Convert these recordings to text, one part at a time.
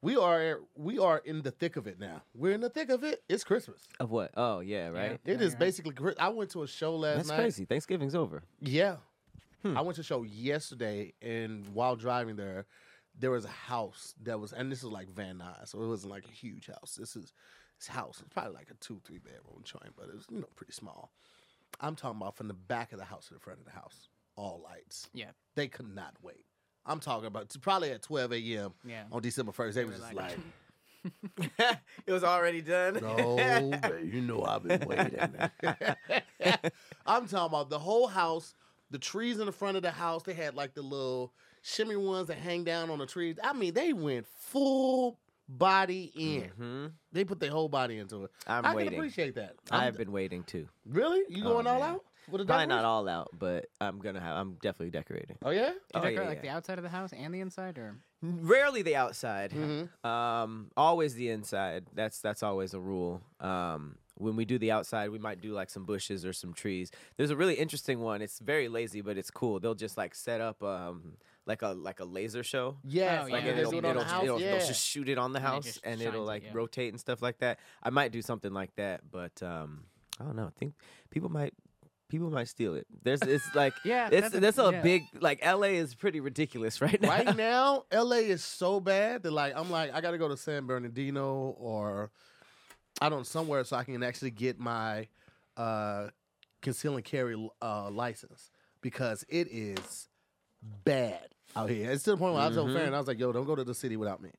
We are we are in the thick of it now. We're in the thick of it. It's Christmas. Of what? Oh yeah, right. It is basically. Chris- I went to a show last night. That's night. crazy. Thanksgiving's over. Yeah. Hmm. I went to a show yesterday, and while driving there, there was a house that was, and this is like Van Nuys, so it wasn't like a huge house. This is this house. It's probably like a two, three bedroom joint, but it was you know pretty small. I'm talking about from the back of the house to the front of the house, all lights. Yeah. They could not wait. I'm talking about probably at 12 a.m. Yeah. on December 1st. They They was were just like- like, it was already done. no, babe, you know I've been waiting. I'm talking about the whole house, the trees in the front of the house. They had like the little shimmy ones that hang down on the trees. I mean, they went full body in. hmm They put their whole body into it. I'm I waiting. can appreciate that. I'm- I've been waiting too. really. You Oh, going all man. out with the Probably not all out, but I'm gonna have. I'm definitely decorating. Oh yeah. Do you Oh, decorate yeah, like yeah. the outside of the house and the inside, or Rarely the outside. Mhm. Um, always the inside. That's that's always a rule. Um, when we do the outside, we might do like some bushes or some trees. There's a really interesting one. It's very lazy, but it's cool. They'll just like set up um like a like a laser show. Yes. Oh, like yeah, they it'll, do it on it'll, the house. it'll, yeah. they'll just shoot it on the house just and it'll shines it, like yeah. rotate and stuff like that. I might do something like that, but um, I don't know. I think people might people might steal it. There's it's like yeah, it's that's that's a yeah. big like LA is pretty ridiculous right now. right now, LA is so bad that like I'm like I got to go to San Bernardino or I don't somewhere so I can actually get my uh conceal and carry uh license because it is bad out here. It's to the point where I was so fair and I was like, yo, don't go to the city without me.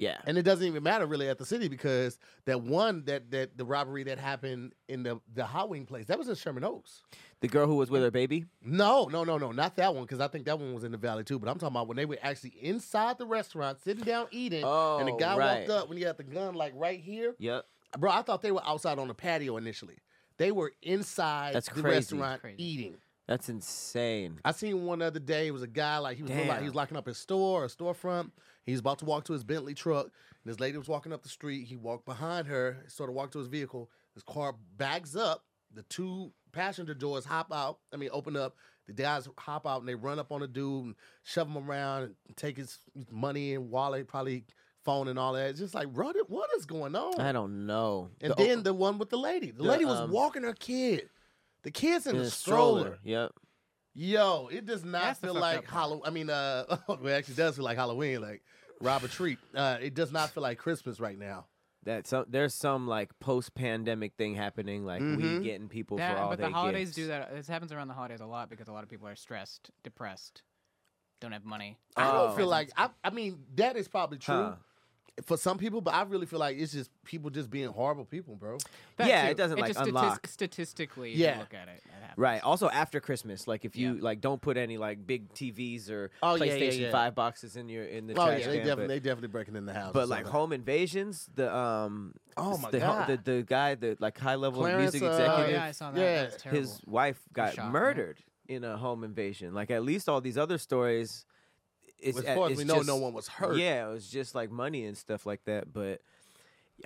Yeah. And it doesn't even matter really at the city because that one that that the robbery that happened in the the hot wing place that was in Sherman Oaks. The girl who was with her baby. No, no, no, no, not that one because I think that one was in the valley too. But I'm talking about when they were actually inside the restaurant, sitting down eating, and the Oh, guy right. walked up when he had the gun like right here. Yep. Bro, I thought they were outside on the patio initially. They were inside That's the crazy. restaurant Crazy. eating. That's insane. I seen one the other day. It was a guy like he was like he was locking up his store or storefront. He was about to walk to his Bentley truck, and this lady was walking up the street. He walked behind her, sort of walked to his vehicle. His car bags up. The two passenger doors hop out. I mean, open up. The guys hop out and they run up on the dude and shove him around and take his money and wallet, probably phone and all that. It's just like, what? is- What is going on? I don't know. And The- then the one with the lady. The, the, lady was um, walking her kid. The kid's in in the a stroller. Yep. Yo, it does not That's feel like. Halloween. I mean, uh, well, it actually does feel like Halloween, like rob a treat. Uh, it does not feel like Christmas right now. That so there's some like post pandemic thing happening, like we Mhm. getting people That- for all but their the holidays gifts. do that. This happens around the holidays a lot because a lot of people are stressed, depressed, don't have money. I don't Oh. feel like I. I mean, that is probably true Huh. For some people, but I really feel like it's just people just being horrible people, bro. That Yeah, too. it doesn't, like, just unlock. statistically, Yeah. you look at it, it. Right. Also after Christmas, like if you Yeah. like don't put any like big TVs or Oh, yeah, yeah, PlayStation yeah. Five boxes in your in the oh trash yeah, they can. definitely but, they definitely breaking in the house. but like home invasions, the um Oh my the, God. the the guy the like high level Clarence, music uh, Oh executive, yeah, I saw that. Yeah. That was his wife got shot, yeah. murdered in a home invasion. Like at least all these other stories, it's as far as we know, no one was hurt. Yeah, it was just like money and stuff like that. But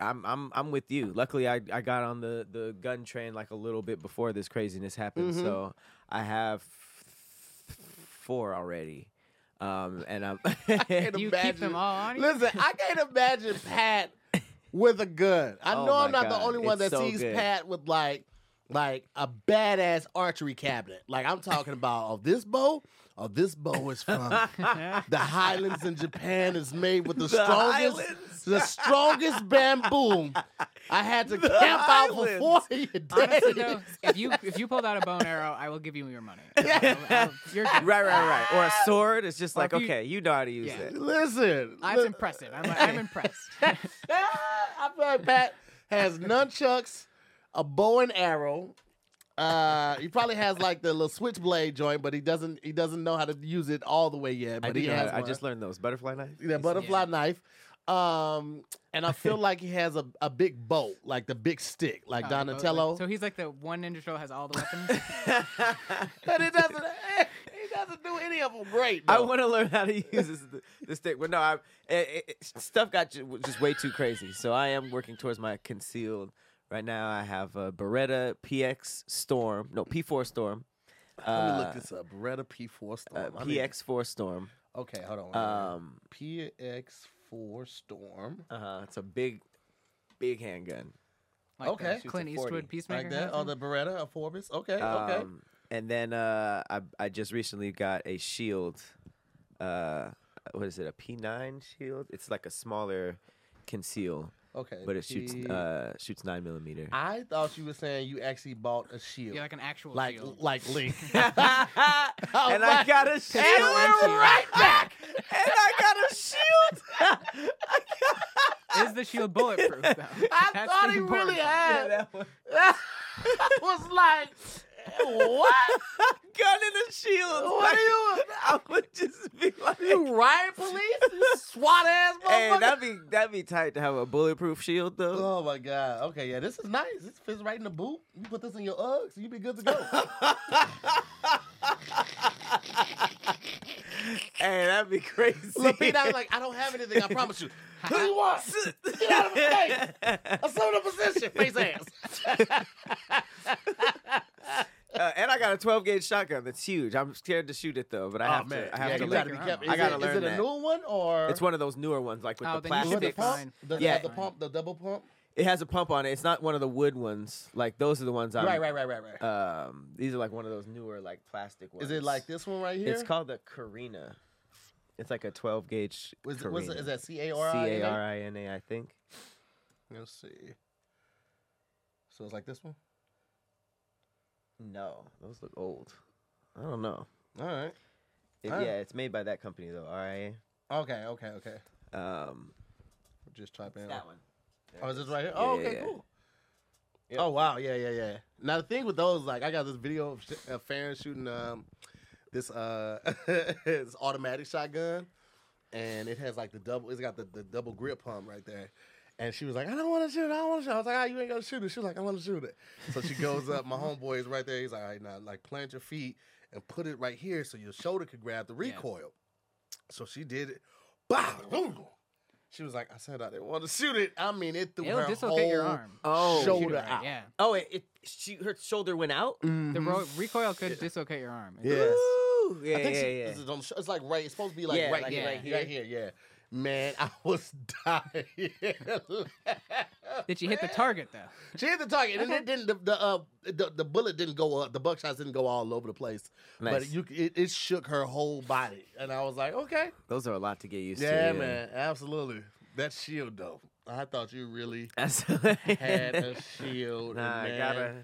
I'm I'm I'm with you. Luckily, I, I got on the the gun train like a little bit before this craziness happened, Mhm. so I have four already. Um, and I'm you keep imagine- them all on you? Listen, I can't imagine Pat with a gun. I Oh know I'm not the only one it's that so sees good. Pat with like like a badass archery cabinet. Like I'm talking about oh this bow, oh this bow is from the Highlands in Japan is made with the, The strongest Highlands? the strongest bamboo. I had to The camp out for Highlands. 40 Honestly, though, if you if you pulled out a bow and arrow, I will give you your money. I'll- I'll- you're right, right, right. Or a sword. It's just Or like if you- okay, you know how to use Yeah. it. Listen, That's li- impressive. I'm, I'm impressed. Ah, I feel like Pat has nunchucks, a bow and arrow. Uh, he probably has like the little switchblade joint, but he doesn't. He doesn't know how to use it all the way yet. But do he has. how- I one. just learned those butterfly knife. that butterfly knife. Um, and I feel like he has a, a big boat, like the big stick, like Oh, the like- Donatello. so he's like the one Ninja Turtle has all the weapons. but it doesn't. He doesn't do any of them great. I want to learn how to use this, this stick, but no, I, it, it, stuff got just way too crazy. So I am working towards my concealed. Right now, I have a Beretta PX Storm, no P4 Storm, Let me uh, look this up. Beretta P4 uh, Storm. I need- PX4 Storm. Okay, hold on. Um, Um, PX4 Storm. uh huh. It's a big, big handgun. like Okay. the Shoots at Clint 40. Eastwood Peacemaker. Like that? kind Oh, the thing? Beretta of Forbes. Okay, okay. Um, and then uh, I I just recently got a shield. Uh, what is it? A P9 shield? It's like a smaller conceal, Okay. but it shoots P- uh shoots nine millimeter. I thought you were saying you actually bought a shield. Yeah, like an actual like shield. like Link. and I got a shield. And we're right back. and I got a shield. Is the shield bulletproof though? I That's thought the he really important part. had. that one. I was like, what? Gun in a shield. What Like, are you? I would just be like, You riot police? SWAT ass motherfucker. hey, that'd be that'd be tight to have a bulletproof shield though. Oh my god. Okay, yeah, this is nice. This fits right in the boot. You put this in your Uggs, you'd be good to go. hey, that'd be crazy. Look, I was like, I don't have anything. I promise you. Who you want? Get out of my face. Assume the position. Face ass. Uh, and I got a 12 gauge shotgun that's huge. I'm scared to shoot it though, but I have to. I have Oh, yeah, to you learn. gotta be careful. I gotta it, learn Is it a that. new one or? It's one of those newer ones, like with Oh, the then you should With the plastic. pump? fine. The, Yeah. the pump, the double pump. It has a pump on it. It's not one of the wood ones. Like those are the ones I'm. Right, right, right, right, right. Um, these are like one of those newer like plastic ones. is it like this one right here? It's called the Carina. It's like a 12 gauge. Was it, was it, is that C A R C I? A R I N A? I think. Let's see. So it's like this one. No, those look old. I don't know. All right. It- Alright. Yeah, it's made by that company though. RIA. Okay. Okay. Okay. Um, Just type in. that one. Oh, is this right here? Yeah, oh, yeah, okay, yeah. cool. Yep. Oh wow, yeah, yeah, yeah. Now the thing with those, like, I got this video of, sh- of Farron shooting um this uh this automatic shotgun, and it has like the double. It's got the, the double grip pump right there. And she was like, I don't want to shoot it. I don't want to shoot it. I was like, ah, you ain't gonna shoot it. She was like, I want to shoot it. So she goes up. My homeboy is right there. He's like, all right, now like plant your feet and put it right here so your shoulder could grab the recoil. So she did it. Bow. boom. She was like, I said I didn't want to shoot it. I mean, it threw It'll her dislocate your whole arm. Oh. Shoulder right, out. Yeah. Oh, it, it she her shoulder went out. The Mhm. ro- recoil could dislocate your arm. Yes. Ooh, yeah, I think yeah, she, yeah. This is on the sh- it's like right. It's supposed to be like Yeah, right like here, right right here, yeah. Man, I was dying. Did she hit the target though? She hit the target, and it didn't. The the, uh, the the bullet didn't go up. The buckshots didn't go all over the place, but you it, it shook her whole body, and I was like, okay, Those are a lot to get used yeah, to. Yeah, man, absolutely. That shield though, I thought you really That's had a shield. Nah, I man. gotta,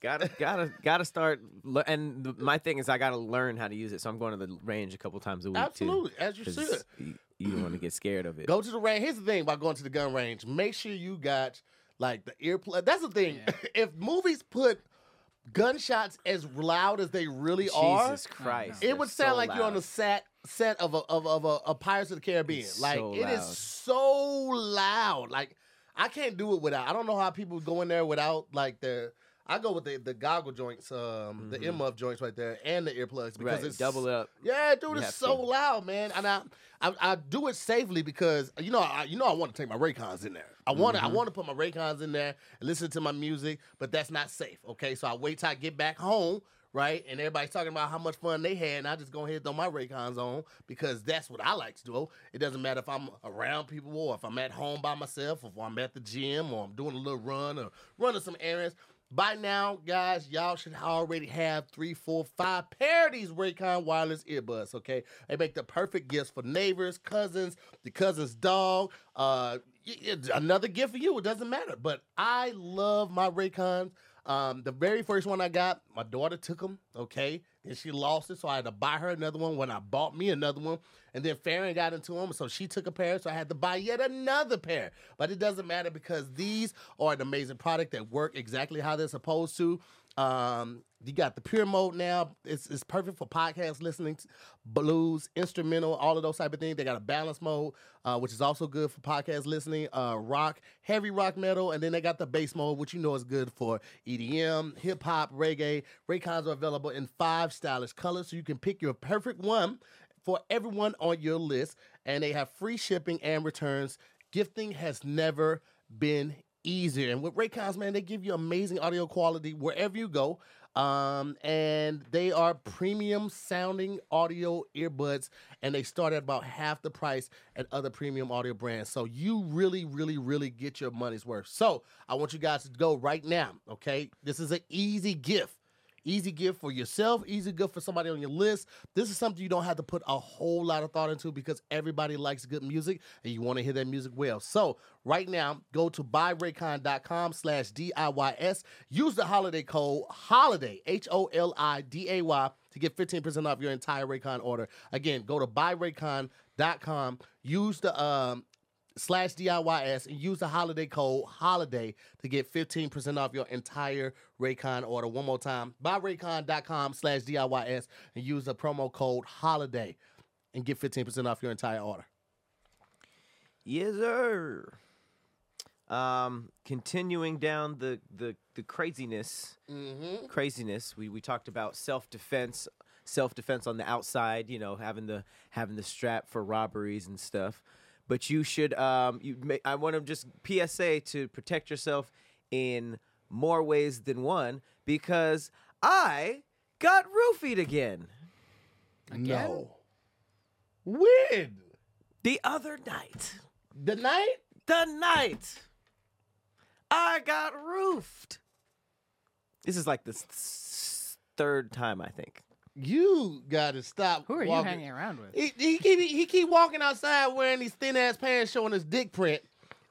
gotta, gotta, gotta start. le- And the, my thing is, I gotta learn how to use it. So I'm going to the range a couple times a week absolutely as you too. should. 'Cause You, you don't want to get scared of it. Go to the range. Here's the thing about going to the gun range. Make sure you got like the earplug. That's the thing. Yeah. if movies put gunshots as loud as they really are, Jesus Christ! it would sound so like you're on the set set of a of, of a, a Pirates of the Caribbean. It's like so it is loud. so loud. Like I can't do it without. I don't know how people go in there without like the. I go with the the goggle joints, um, the Mhm. earmuff joints right there, and the earplugs because Right, it's double up. yeah, dude, You it's so to. loud, man. And I, I, I do it safely because you know, I, you know, I want to take my Raycons in there. I want to, I want to put my Raycons in there and listen to my music, but that's not safe. Okay, so I wait till I get back home, right? And everybody's talking about how much fun they had, and I just go ahead and throw my Raycons on because that's what I like to do. It doesn't matter if I'm around people or if I'm at home by myself, or if I'm at the gym or I'm doing a little run or running some errands. By now, guys, y'all should already have three, four, five these Raycon wireless earbuds. Okay, they make the perfect gifts for neighbors, cousins, the cousin's dog. Uh, another gift for you. It doesn't matter. But I love my Raycons. Um, the very first one I got, my daughter took them. Okay, and she lost it, so I had to buy her another one. When I bought me another one, and then Farron got into them, so she took a pair, so I had to buy yet another pair. But it doesn't matter because these are an amazing product that work exactly how they're supposed to. Um, you got the pure mode now. It's it's perfect for podcast listening, blues, instrumental, all of those type of things. They got a balance mode, uh, which is also good for podcast listening. Uh, rock, heavy rock metal, and then they got the bass mode, which you know is good for EDM, hip hop, reggae. Raycons are available in five stylish colors, so you can pick your perfect one for everyone on your list, and they have free shipping and returns. Gifting has never been easier. And with Raycons, man, they give you amazing audio quality wherever you go. Um, and they are premium sounding audio earbuds, and they start at about half the price at other premium audio brands. So you really, really, really get your money's worth. So I want you guys to go right now. Okay, this is an easy gift. Easy gift for yourself, easy gift for somebody on your list. This is something you don't have to put a whole lot of thought into because everybody likes good music and you want to hear that music well. So right now, go to buyraycon.com slash DIYS. Use the holiday code HOLIDAY, H-O-L-I-D-A-Y, to get 15% off your entire Raycon order. Again, go to buyraycon.com. Use the um, slash DIYS and use the holiday code HOLIDAY to get 15% off your entire Raycon order. One more time, buyraycon.com slash DIYS and use the promo code HOLIDAY and get 15% off your entire order. Yes, sir. Um, continuing down the the the craziness, Mm-hmm. craziness. We we talked about self defense, self defense on the outside. You know, having the having the strap for robberies and stuff. But you should um you may, I want to just PSA to protect yourself in more ways than one because I got roofied again No. When? the other night. The night? the night I got roofed. This is like the s- s- third time I think. You gotta stop. Who are you hanging around with? He, he keep he keep walking outside wearing these thin ass pants showing his dick print,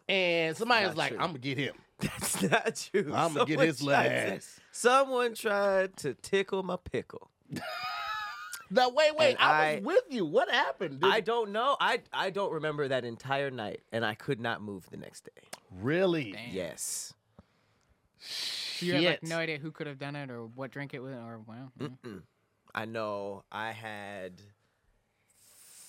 and somebody's Not like, true. "I'm gonna get him." That's not true. I'ma get Someone his little tried to- ass. Someone tried to tickle my pickle. Now wait, wait, And I, I- was with you. What happened? Did- I don't know. I I don't remember that entire night, and I could not move the next day. really. Damn. Yes. So you had like Shit. no idea who could have done it or what drink it was or well. mm. I know. I had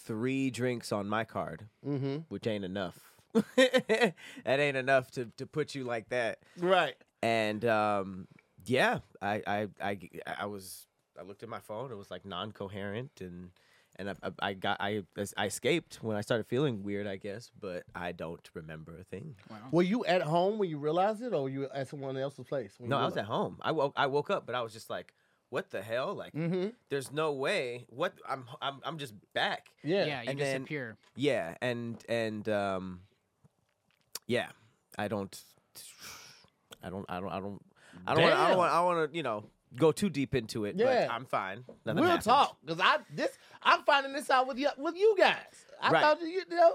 three drinks on my card, Mm-hmm. which ain't enough. that ain't enough to to put you like that. Right. and um, yeah, I, I I I was I looked at my phone. It was like non-coherent, and and I, I, I got I I escaped when I started feeling weird, I guess, but I don't remember a thing. Wow. Were you at home when you realized it, or were you at someone else's place? No, you I was at home. I woke I woke up, but I was just like, what the hell? Like, Mm-hmm. there's no way. What I'm I'm I'm just back. Yeah. Yeah, you and then- Yeah, and and um, yeah, I don't, I don't, I don't, I don't, I don't, wanna, I don't want, I want to, you know, go too deep into it. Yeah. but I'm fine. Nothing We'll happened. talk because I this I'm finding this out with you with you guys. I Right. thought you, you know.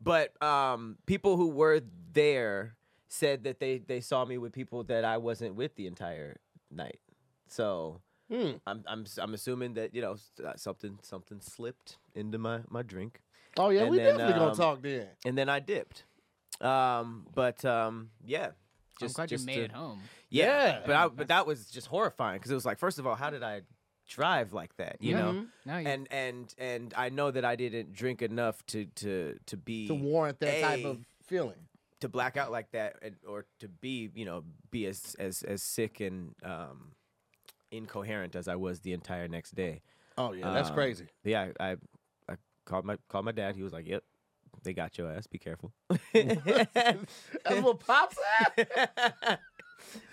But um, people who were there said that they they saw me with people that I wasn't with the entire night. So Hmm. I'm I'm I'm assuming that you know uh, something something slipped into my my drink, Oh yeah, And we then, definitely gonna um, talk then. and then I dipped. Um, but um, yeah. I'm glad you just made to- it home. Yeah, Yeah. but I, but that was just horrifying because it was like, first of all, how did I drive like that? You know, Mhm. No, you, and and and I know that I didn't drink enough to to to be to warrant that type of feeling. to black out like that, and, or to be you know be as as as sick and um incoherent as I was the entire next day. Oh yeah, that's Um, crazy. Yeah, I, I I called my called my dad. He was like, "Yep, they got your ass. Be careful." That's what Pop said.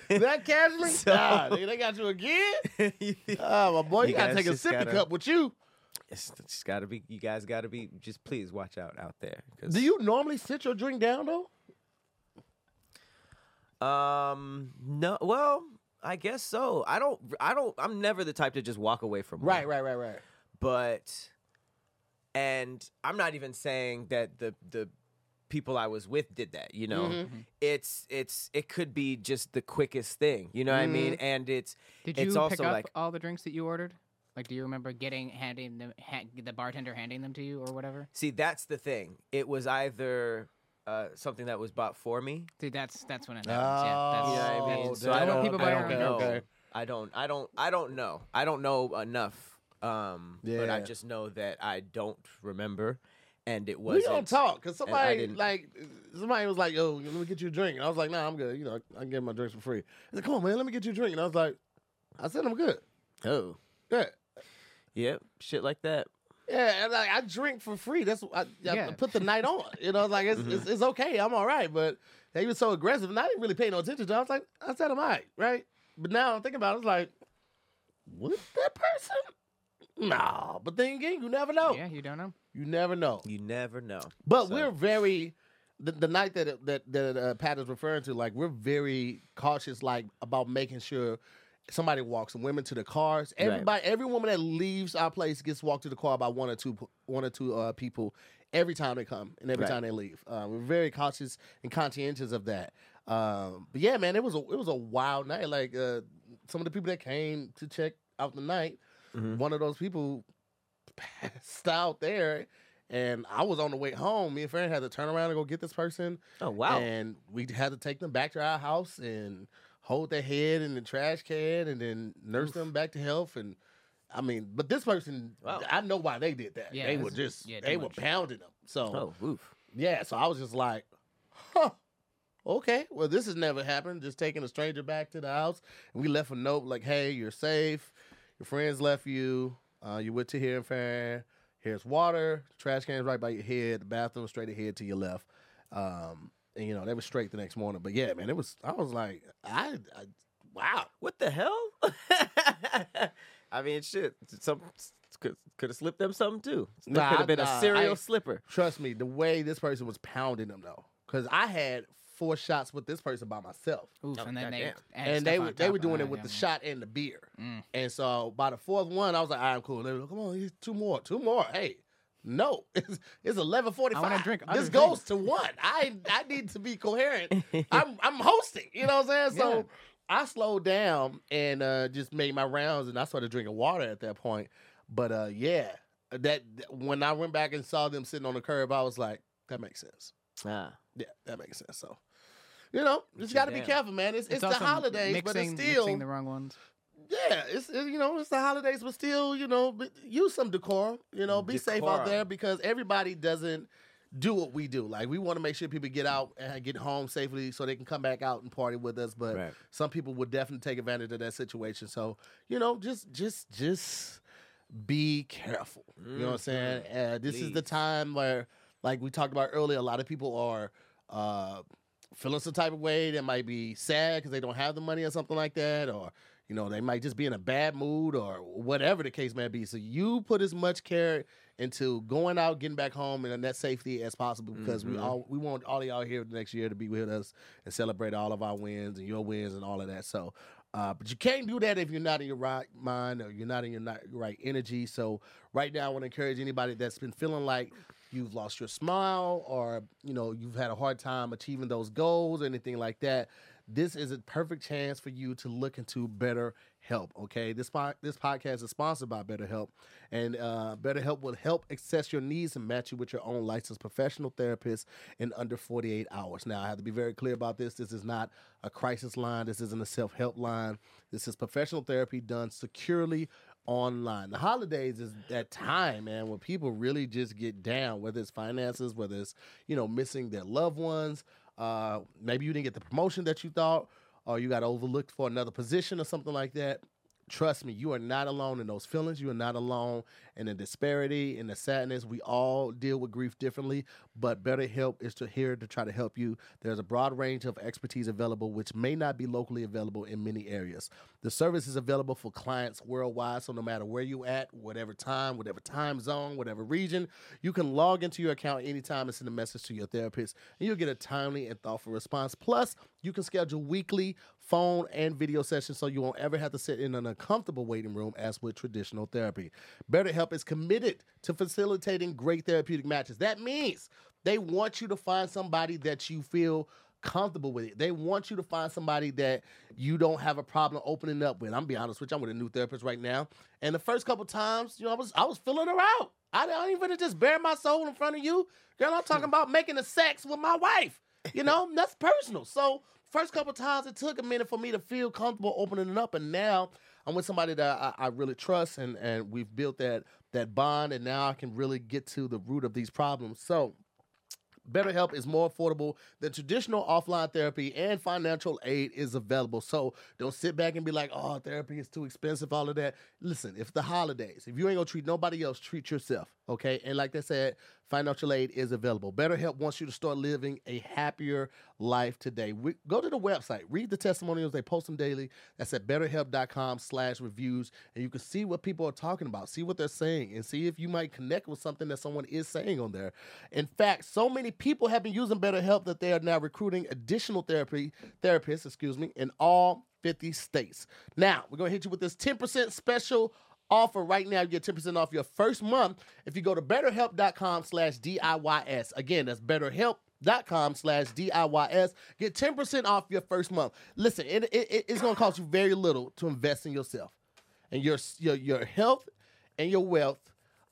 that casually? So- nah, nigga, they got you again. it's Oh my boy, you, You gotta take a sippy cup with you. just gotta be. You guys gotta be. Just please watch out out there. Do you normally sit your drink down though? Um. No. Well, I guess so. I don't. I don't. I'm never the type to just walk away from. Right, right, right, right. But, and I'm not even saying that the the people I was with did that. You know, Mhm. it's it's it could be just the quickest thing. You know what I mean? And it's did it's you also pick up like all the drinks that you ordered? Like, do you remember getting handing them, ha- the bartender handing them to you or whatever? see that's the thing. It was either uh, something that was bought for me. Dude, that's that's when it happens. yeah, that's, You I mean? that's- So I don't- people I buy don't their know. drinks. okay. I don't. I don't. I don't know. I don't know enough. Um, but I Yeah. just know that I don't remember, and it was. We don't talk because I somebody didn't- like somebody was like, "Yo, let me get you a drink," and I was like, "Nah, I'm good. You know, I can get my drinks for free." He said, "Come on, man, let me get you a drink," and I was like, "I said I'm good." Oh, Yeah, yep, shit like that. Yeah, and like I drink for free. That's I, I Yeah. put the night on. You know, like it's, it's it's okay. I'm all right, but they were so aggressive, and I didn't really pay no attention to. it. I was like, I said I'm all right, right? But now I'm thinking about it, it's like, what that person? Nah, but then again, you never know. Yeah, you don't know. You never know. You never know. But So- we're very the, the night that that that uh, Pat is referring to, like we're very cautious, like about making sure somebody walks women to the cars. Right. Everybody, every woman that leaves our place gets walked to the car by one or two one or two uh, people every time they come and every Right. time they leave. Uh, we're very cautious and conscientious of that. Um, but yeah, man, it was a it was a wild night. Like uh, some of the people that came to check out the night, Mhm. one of those people passed out there. And I was on the way home. Me and Farron had to turn around and go get this person. Oh wow. And we had to take them back to our house and hold their head in the trash can and then nurse them back to health. And I mean, but this person, Wow. I know why they did that. Yeah, they were just, yeah, they were pounding them. So, oh oof. yeah, so I was just like, huh. Okay, well, this has never happened. Just taking a stranger back to the house, and we left a note like, "Hey, you're safe. Your friends left you. Uh, you went to here and fair. Here's water. Trash can's right by your head. The bathroom straight ahead to your left. Um, and you know they were straight the next morning. But yeah, man, it was. I was like, I, I wow. What the hell? I mean, shit. Some could could have slipped them something too. That Nah, could have been nah, a serial I- slipper. Trust me, the way this person was pounding them though, because I had four shots with this person by myself. Oof, Oh, and then they and they were they were doing it with the man. shot and the beer. Mm. And so by the fourth one, I was like, all right, cool. They were like, come on, here's two more, two more. Hey, no, it's, it's eleven forty drink This goes to one. I I need to be coherent. I'm I'm hosting. You know what I'm saying? So Yeah. I slowed down and uh, just made my rounds, and I started drinking water at that point. But uh, yeah, that when I went back and saw them sitting on the curb, I was like, that makes sense. Ah. Yeah, that makes sense. So. You know, just got to be careful, man. It's, it's, the holidays, mixing, but it's still mixing the wrong ones. Yeah, it's it- you know it's the holidays, but still you know use some decorum. You know, be safe out there because everybody doesn't do what we do. Like we want to make sure people get out and get home safely so they can come back out and party with us. But Right. some people would definitely take advantage of that situation. So you know, just just just be careful. You know what I'm saying? Uh, this is the time where, like we talked about earlier, a lot of people are. Uh, feeling some type of way that might be sad because they don't have the money or something like that, or you know they might just be in a bad mood or whatever the case may be. So you put as much care into going out, getting back home, and that safety as possible because we Mhm. all we want all of y'all here next year to be with us and celebrate all of our wins and your wins and all of that. So. Uh, but you can't do that if you're not in your right mind or you're not in your not, right energy. So right now, I want to encourage anybody that's been feeling like you've lost your smile or you know you've had a hard time achieving those goals or anything like that this is a perfect chance for you to look into better help okay this po- this podcast is sponsored by BetterHelp and uh, BetterHelp will help assess your needs and match you with your own licensed professional therapist in under 48 hours now I have to be very clear about this this is not a crisis line this isn't a self-help line this is professional therapy done securely online. The holidays is that time, man, when people really just get down, whether it's finances, whether it's, you know, missing their loved ones. Uh, maybe you didn't get the promotion that you thought, or you got overlooked for another position or something like that. Trust me, you are not alone in those feelings. You are not alone in the disparity and the sadness. We all deal with grief differently, but BetterHelp is to here to try to help you. There's a broad range of expertise available, which may not be locally available in many areas. The service is available for clients worldwide, so no matter where you at, whatever time, whatever time zone, whatever region, you can log into your account anytime and send a message to your therapist, and you'll get a timely and thoughtful response. Plus, you can schedule weekly phone and video sessions so you won't ever have to sit in an uncomfortable waiting room as with traditional therapy. BetterHelp is committed to facilitating great therapeutic matches. That means they want you to find somebody that you feel comfortable with it. They want you to find somebody that you don't have a problem opening up with. I'm be honest with you, I'm with a new therapist right now. And the first couple times, you know, I was I was filling her out. I don't even just bare my soul in front of you. Girl, I'm talking about making a sex with my wife. You know, that's personal. So first couple times it took a minute for me to feel comfortable opening it up, and now I'm with somebody that I, I really trust, and and we've built that that bond, and now I can really get to the root of these problems. So. BetterHelp is more affordable than traditional offline therapy, and financial aid is available. So don't sit back and be like, "Oh, therapy is too expensive." All of that. Listen, if the holidays, if you ain't gonna treat nobody else, treat yourself. Okay. And like I said, financial aid is available. BetterHelp wants you to start living a happier life today. We, go to the website, read the testimonials. They post them daily. That's at betterhelp.com slash reviews. and you can see what people are talking about, see what they're saying, and see if you might connect with something that someone is saying on there. In fact, so many people have been using BetterHelp that they are now recruiting additional therapy therapists, excuse me, in all 50 states. Now, we're going to hit you with this 10% special offer right now. You get 10% off your first month if you go to betterhelp.com slash DIYS. Again, that's betterhelp.com slash DIYS. Get 10% off your first month. Listen, it, it, it's going to cost you very little to invest in yourself. And your, your, your health and your wealth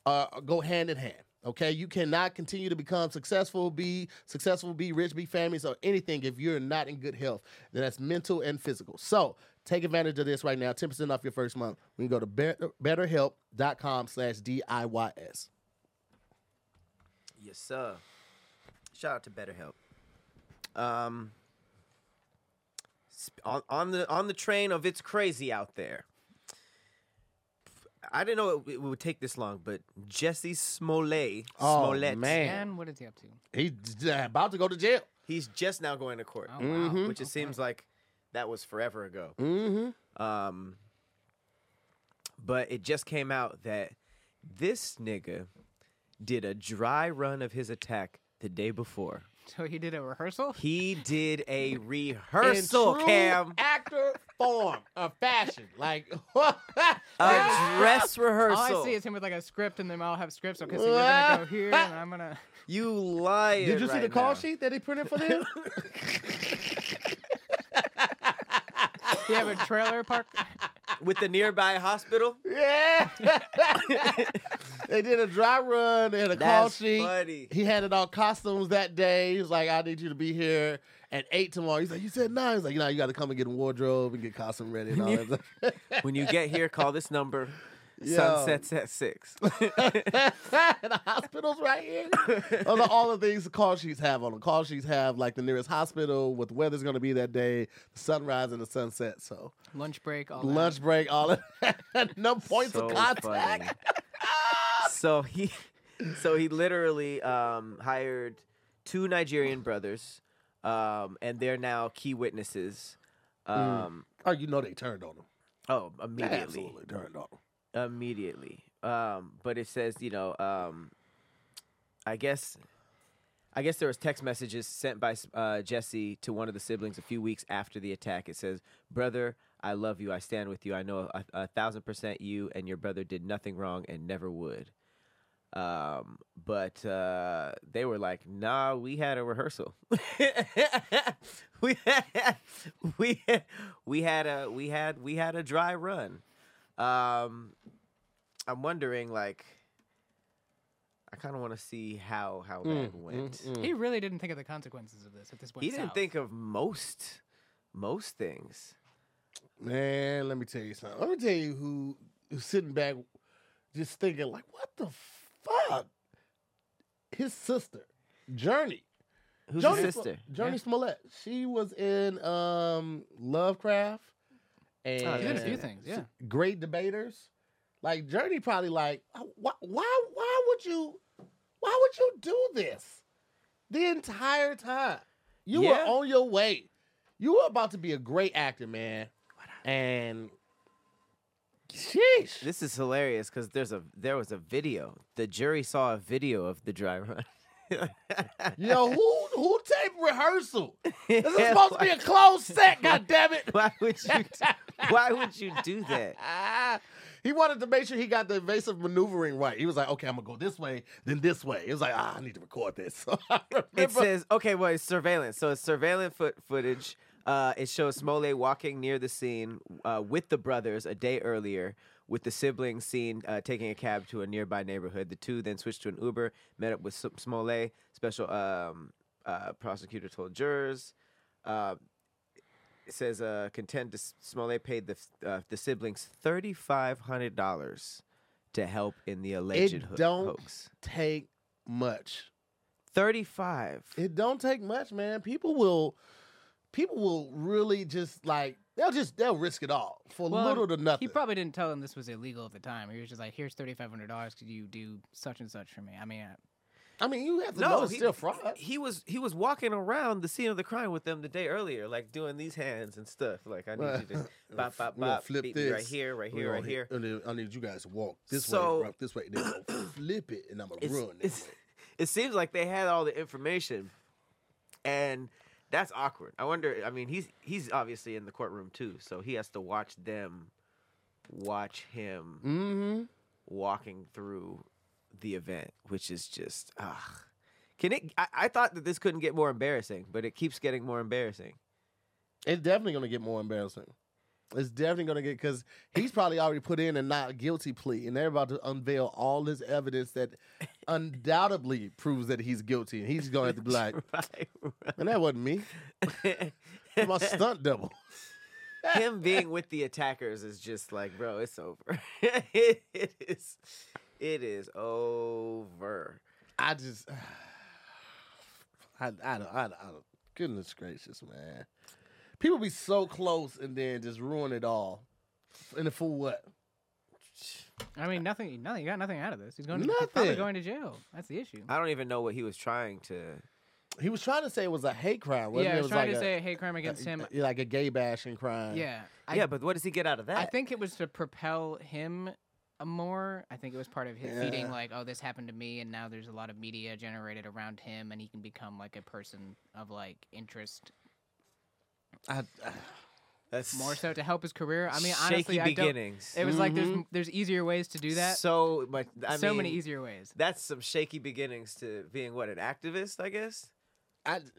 uh, go hand in hand. Okay, you cannot continue to become successful, be successful, be rich, be famous, or anything if you're not in good health. Then that's mental and physical. So take advantage of this right now. 10% off your first month. We can go to better, betterhelp.com slash DIYS. Yes, sir. Shout out to BetterHelp. Um, on, on the on the train of it's crazy out there. I didn't know it, it would take this long, but Jussie Smollett, Oh, Smollett, man. And what is he up to? He's about to go to jail. he's just now going to court, Oh, wow. which it seems like that was forever ago. Mm-hmm. Um, but it just came out that this nigga did a dry run of his attack the day before. So he did a rehearsal? He did a In rehearsal, true Cam. actor form of fashion. Like, A dress rehearsal. All I see is him with like a script, and then all have scripts. Okay, so you're gonna go here, and I'm gonna. you lying. Did you see the call now. sheet that he printed for them? You have a trailer park. with the nearby hospital? yeah. they did a dry run. They had a call That's sheet. funny. He handed out costumes that day. He was like, I need you to be here at 8 tomorrow. He's like, You said 9. He's like, You know, you got to come and get a wardrobe and get costume ready and all that stuff. When you get here, call this number. Yo. Sunsets at six. the hospitals right here. Those are all the things the call sheets have on them. Call sheets have like the nearest hospital, what the weather's going to be that day, the sunrise and the sunset. So Lunch break. All that. lunch break, all of that. no points So of contact. so he, so he literally um, hired two Nigerian brothers, um, and they're now key witnesses. Um, Oh, you know they turned on him. Oh, immediately. Absolutely turned on him. Immediately. Um, but it says, you know, um, I guess, I guess there was text messages sent by uh, Jussie to one of the siblings a few weeks after the attack. It says, "Brother, I love you. I stand with you. I know a, a thousand percent you and your brother did nothing wrong and never would." Um, but uh, they were like, "Nah, we had a rehearsal. we had, we had, we had a we had we had a dry run." Um, I'm wondering, like, I kind of want to see how how that went. He really didn't think of the consequences of this At this point, He didn't south. think of most most things. Man, let me tell you something. Let me tell you who who's sitting back just thinking like, what the fuck? His sister, Jurnee. Who's Jurnee his sister? Jurnee Smollett. She was in um Lovecraft and She did a few things, yeah. Great debaters. Like Jurnee probably like, oh, why why why would you why would you do this the entire time? You Yeah. were on your way. You were about to be a great actor, man. And sheesh. This is hilarious because there's a there was a video. The jury saw a video of the dry run. Yo, who who taped rehearsal? This is supposed to be a closed set, God damn it. why would you? Why would you do that? He wanted to make sure he got the evasive maneuvering right. He was like, okay, I'm gonna go this way, then this way. It was like, ah, I need to record this. So It says okay, well, it's surveillance. So it's surveillance foot footage. Uh, it shows Smollett walking near the scene uh, with the brothers a day earlier, with the siblings seen uh, taking a cab to a nearby neighborhood. The two then switched to an Uber, met up with S- Smollett. Special um, uh, prosecutor told jurors. It says uh, contend to S- Smollett paid the uh, the siblings thirty five hundred dollars to help in the alleged It ho- don't hoax. take much. Thirty five. It don't take much, man. People will, people will really just like they'll just they'll risk it all for Well, little to nothing. He probably didn't tell them this was illegal at the time. He was just like, "Here's thirty five hundred dollars. Could you do such and such for me?" I mean, I mean, you have to know No, it's he, still fraud. he was he was walking around the scene of the crime with them the day earlier, like doing these hands and stuff. Like I need you to bop bop bop, flip beat me right here, right here, right here. hit- and then I need you guys to walk this So- way, right this way, then flip it, and I'm gonna run this it seems like they had all the information, and that's awkward. I wonder. I mean, he's he's obviously in the courtroom too, so he has to watch them watch him Mm-hmm. walking through the event, which is just ah. Can it? I, I thought that this couldn't get more embarrassing, but it keeps getting more embarrassing. It's definitely gonna get more embarrassing. It's definitely gonna get because he's probably already put in a not guilty plea, and they're about to unveil all this evidence that undoubtedly proves that he's guilty, and he's gonna have to be like, right, "And that wasn't me, my stunt double." him being with the attackers is just like, bro, it's over. it is, it is over. I just, I, I don't, I, don't- I don't. Goodness gracious, man! People be so close and then just ruin it all, and for what? I mean, nothing. Nothing. You got nothing out of this. He's going. To, he's probably Nothing. going to jail. That's the issue. I don't even know what he was trying to. He was trying to say it was a hate crime. Wasn't yeah, it? I was trying like to a- say a hate crime against him. like a gay bashing crime. Yeah. I, yeah, but what does he get out of that? I think it was to propel him more. I think it was part of his feeding, like, oh, this happened to me, and now there's a lot of media generated around him, and he can become like a person of like interest I, that's more so to help his career. I mean, honestly, I don't. It was like there's Mhm. m- there's easier ways to do that. So much. I so mean, many easier ways. That's some shaky beginnings to being what an activist, I guess. I,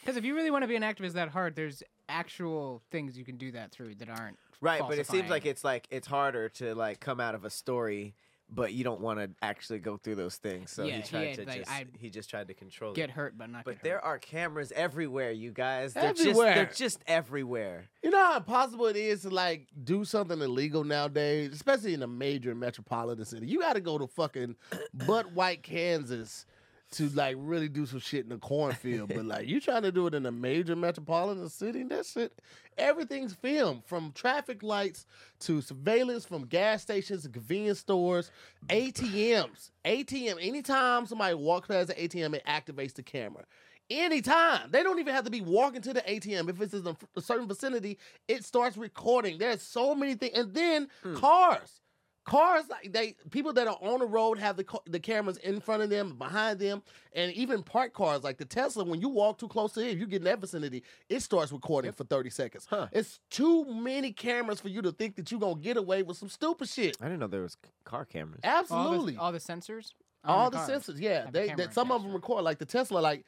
Because if you really want to be an activist that hard, there's actual things you can do that through that aren't Right, but it seems like it's like it's harder to like come out of a story, but you don't want to actually go through those things. So Yeah, he he tried had, to like, just I- he just tried to control get it. hurt, but not. But get there hurt. are cameras everywhere, you guys. They're Everywhere. just they're just everywhere. you know how impossible it is to like do something illegal nowadays, especially in a major metropolitan city. You got to go to fucking butt white Kansas to like really do some shit in the cornfield. but like you trying to do it in a major metropolitan city, that shit, everything's filmed from traffic lights to surveillance from gas stations convenience stores, ATMs, ATM. Anytime somebody walks past the ATM, it activates the camera. Anytime. They don't even have to be walking to the ATM. If it's in a a certain vicinity, it starts recording. There's so many things. And then hmm. cars. Cars, like they people that are on the road have the the cameras in front of them, behind them, and even parked cars like the Tesla. When you walk too close to it, if you get in that vicinity, it starts recording for thirty seconds. Huh. It's too many cameras for you to think that you're gonna get away with some stupid shit. I didn't know there was car cameras. all Absolutely, the, all the sensors. on all the cars sensors, yeah. have a They, that some of them to record. Like the Tesla, like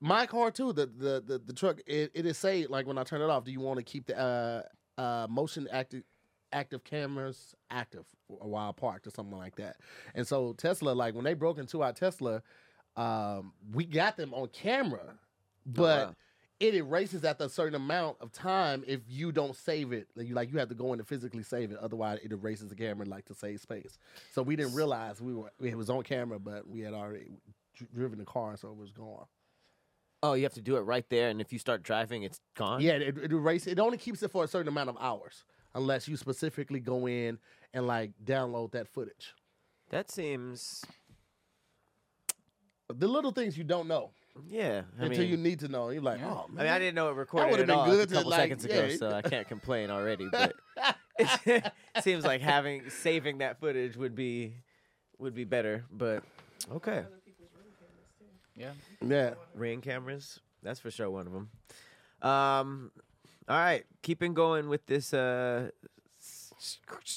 my car too. The the the, the truck, it, it is say like when I turn it off, do you want to keep the uh, uh, motion active active cameras active while parked or something like that? And so Tesla, like when they broke into our Tesla, um, we got them on camera, but. wow. It erases after a certain amount of time if you don't save it. Like you, like you have to go in and physically save it. Otherwise, it erases the camera like to save space. So we didn't realize we were it was on camera, but we had already driven the car, so it was gone. Oh, you have to do it right there, and if you start driving, it's gone. Yeah, it, it erases. It only keeps it for a certain amount of hours, unless you specifically go in and like download that footage. that seems. The little things you don't know Yeah, I until mean, you need to know. You're like, Yeah. oh I man, mean, I didn't know it recorded would've at been all good a to, couple like, seconds ago, yeah. so I can't complain already. But it seems like having saving that footage would be would be better. But okay, Yeah. yeah. ring cameras, that's for sure one of them. Um, all right, keeping going with this uh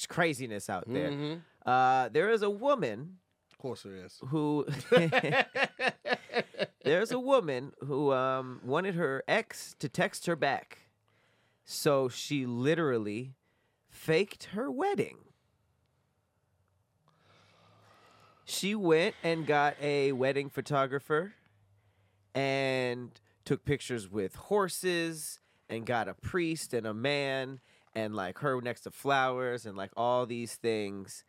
craziness out there. Mhm. Uh, there is a woman Of course there is. who there's a woman who um, wanted her ex to text her back. So she literally faked her wedding. She went and got a wedding photographer and took pictures with horses and got a priest and a man and like her next to flowers and like all these things.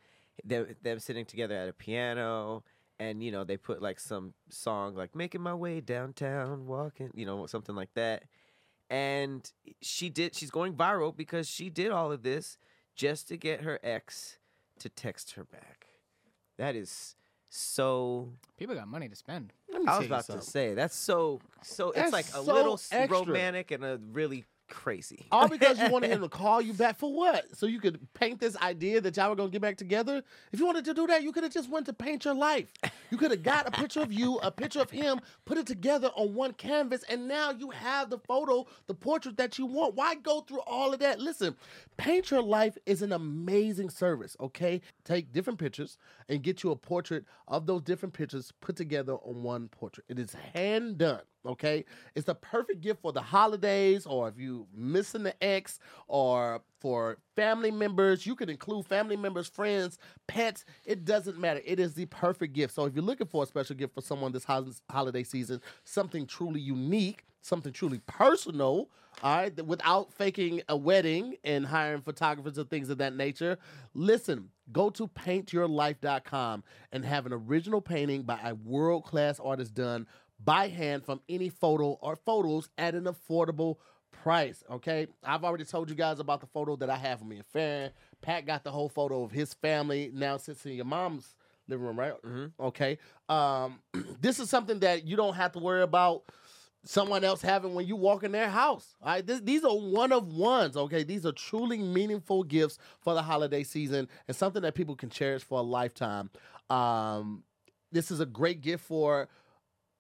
Them, them sitting together at a piano and you know they put like some song like making my way downtown walking you know something like that and she did she's going viral because she did all of this just to get her ex to text her back that is so People got money to spend. I was about to say that's so so it's like a so little extra. romantic and a really crazy All because you wanted him to call you back for what? So you could paint this idea that y'all were gonna get back together. If you wanted to do that, you could have just went to paint your life. You could have got a picture of you, a picture of him, put it together on one canvas, and now you have the photo, the portrait that you want. Why go through all of that? Listen, paint your life is an amazing service. Okay, take different pictures and get you a portrait of those different pictures put together on one portrait. It is hand done. Okay, it's the perfect gift for the holidays, or if you missing the ex, or for family members. You can include family members, friends, pets. It doesn't matter. It is the perfect gift. So if you're looking for a special gift for someone this holiday season, something truly unique, something truly personal, all right, without faking a wedding and hiring photographers and things of that nature. Listen, go to paintyourlife.com and have an original painting by a world class artist done by hand from any photo or photos at an affordable price. Okay, I've already told you guys about the photo that I have of me and Farron. Pat got the whole photo of his family now sits in your mom's living room, right? Okay, um, this is something that you don't have to worry about someone else having when you walk in their house. All right, this, these are one of ones. Okay, these are truly meaningful gifts for the holiday season and something that people can cherish for a lifetime. Um, this is a great gift for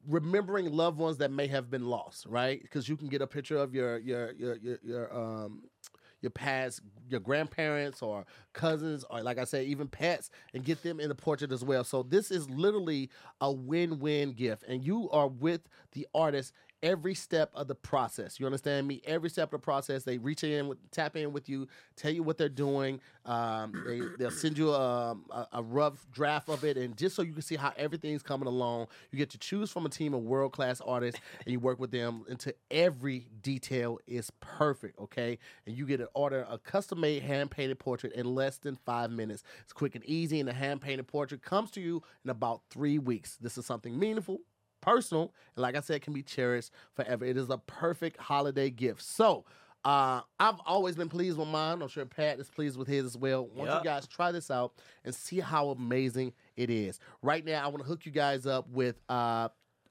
remembering loved ones that may have been lost, right? Because you can get a picture of your your your your, your um your past your grandparents or cousins or like I said even pets and get them in the portrait as well. So this is literally a win-win gift and you are with the artist every step of the process. You understand me? Every step of the process, they reach in, with, tap in with you, tell you what they're doing. Um, they they'll send you um, a, a rough draft of it, and just so you can see how everything's coming along, you get to choose from a team of world class artists, and you work with them until every detail is perfect. Okay, and you get to order a custom made hand painted portrait in less than five minutes. It's quick and easy, and the hand painted portrait comes to you in about three weeks. This is something meaningful personal, and like I said, can be cherished forever. It is a perfect holiday gift. So, uh, I've always been pleased with mine. I'm sure Pat is pleased with his as well. Want Yep. you guys try this out and see how amazing it is. Right now, I want to hook you guys up with uh,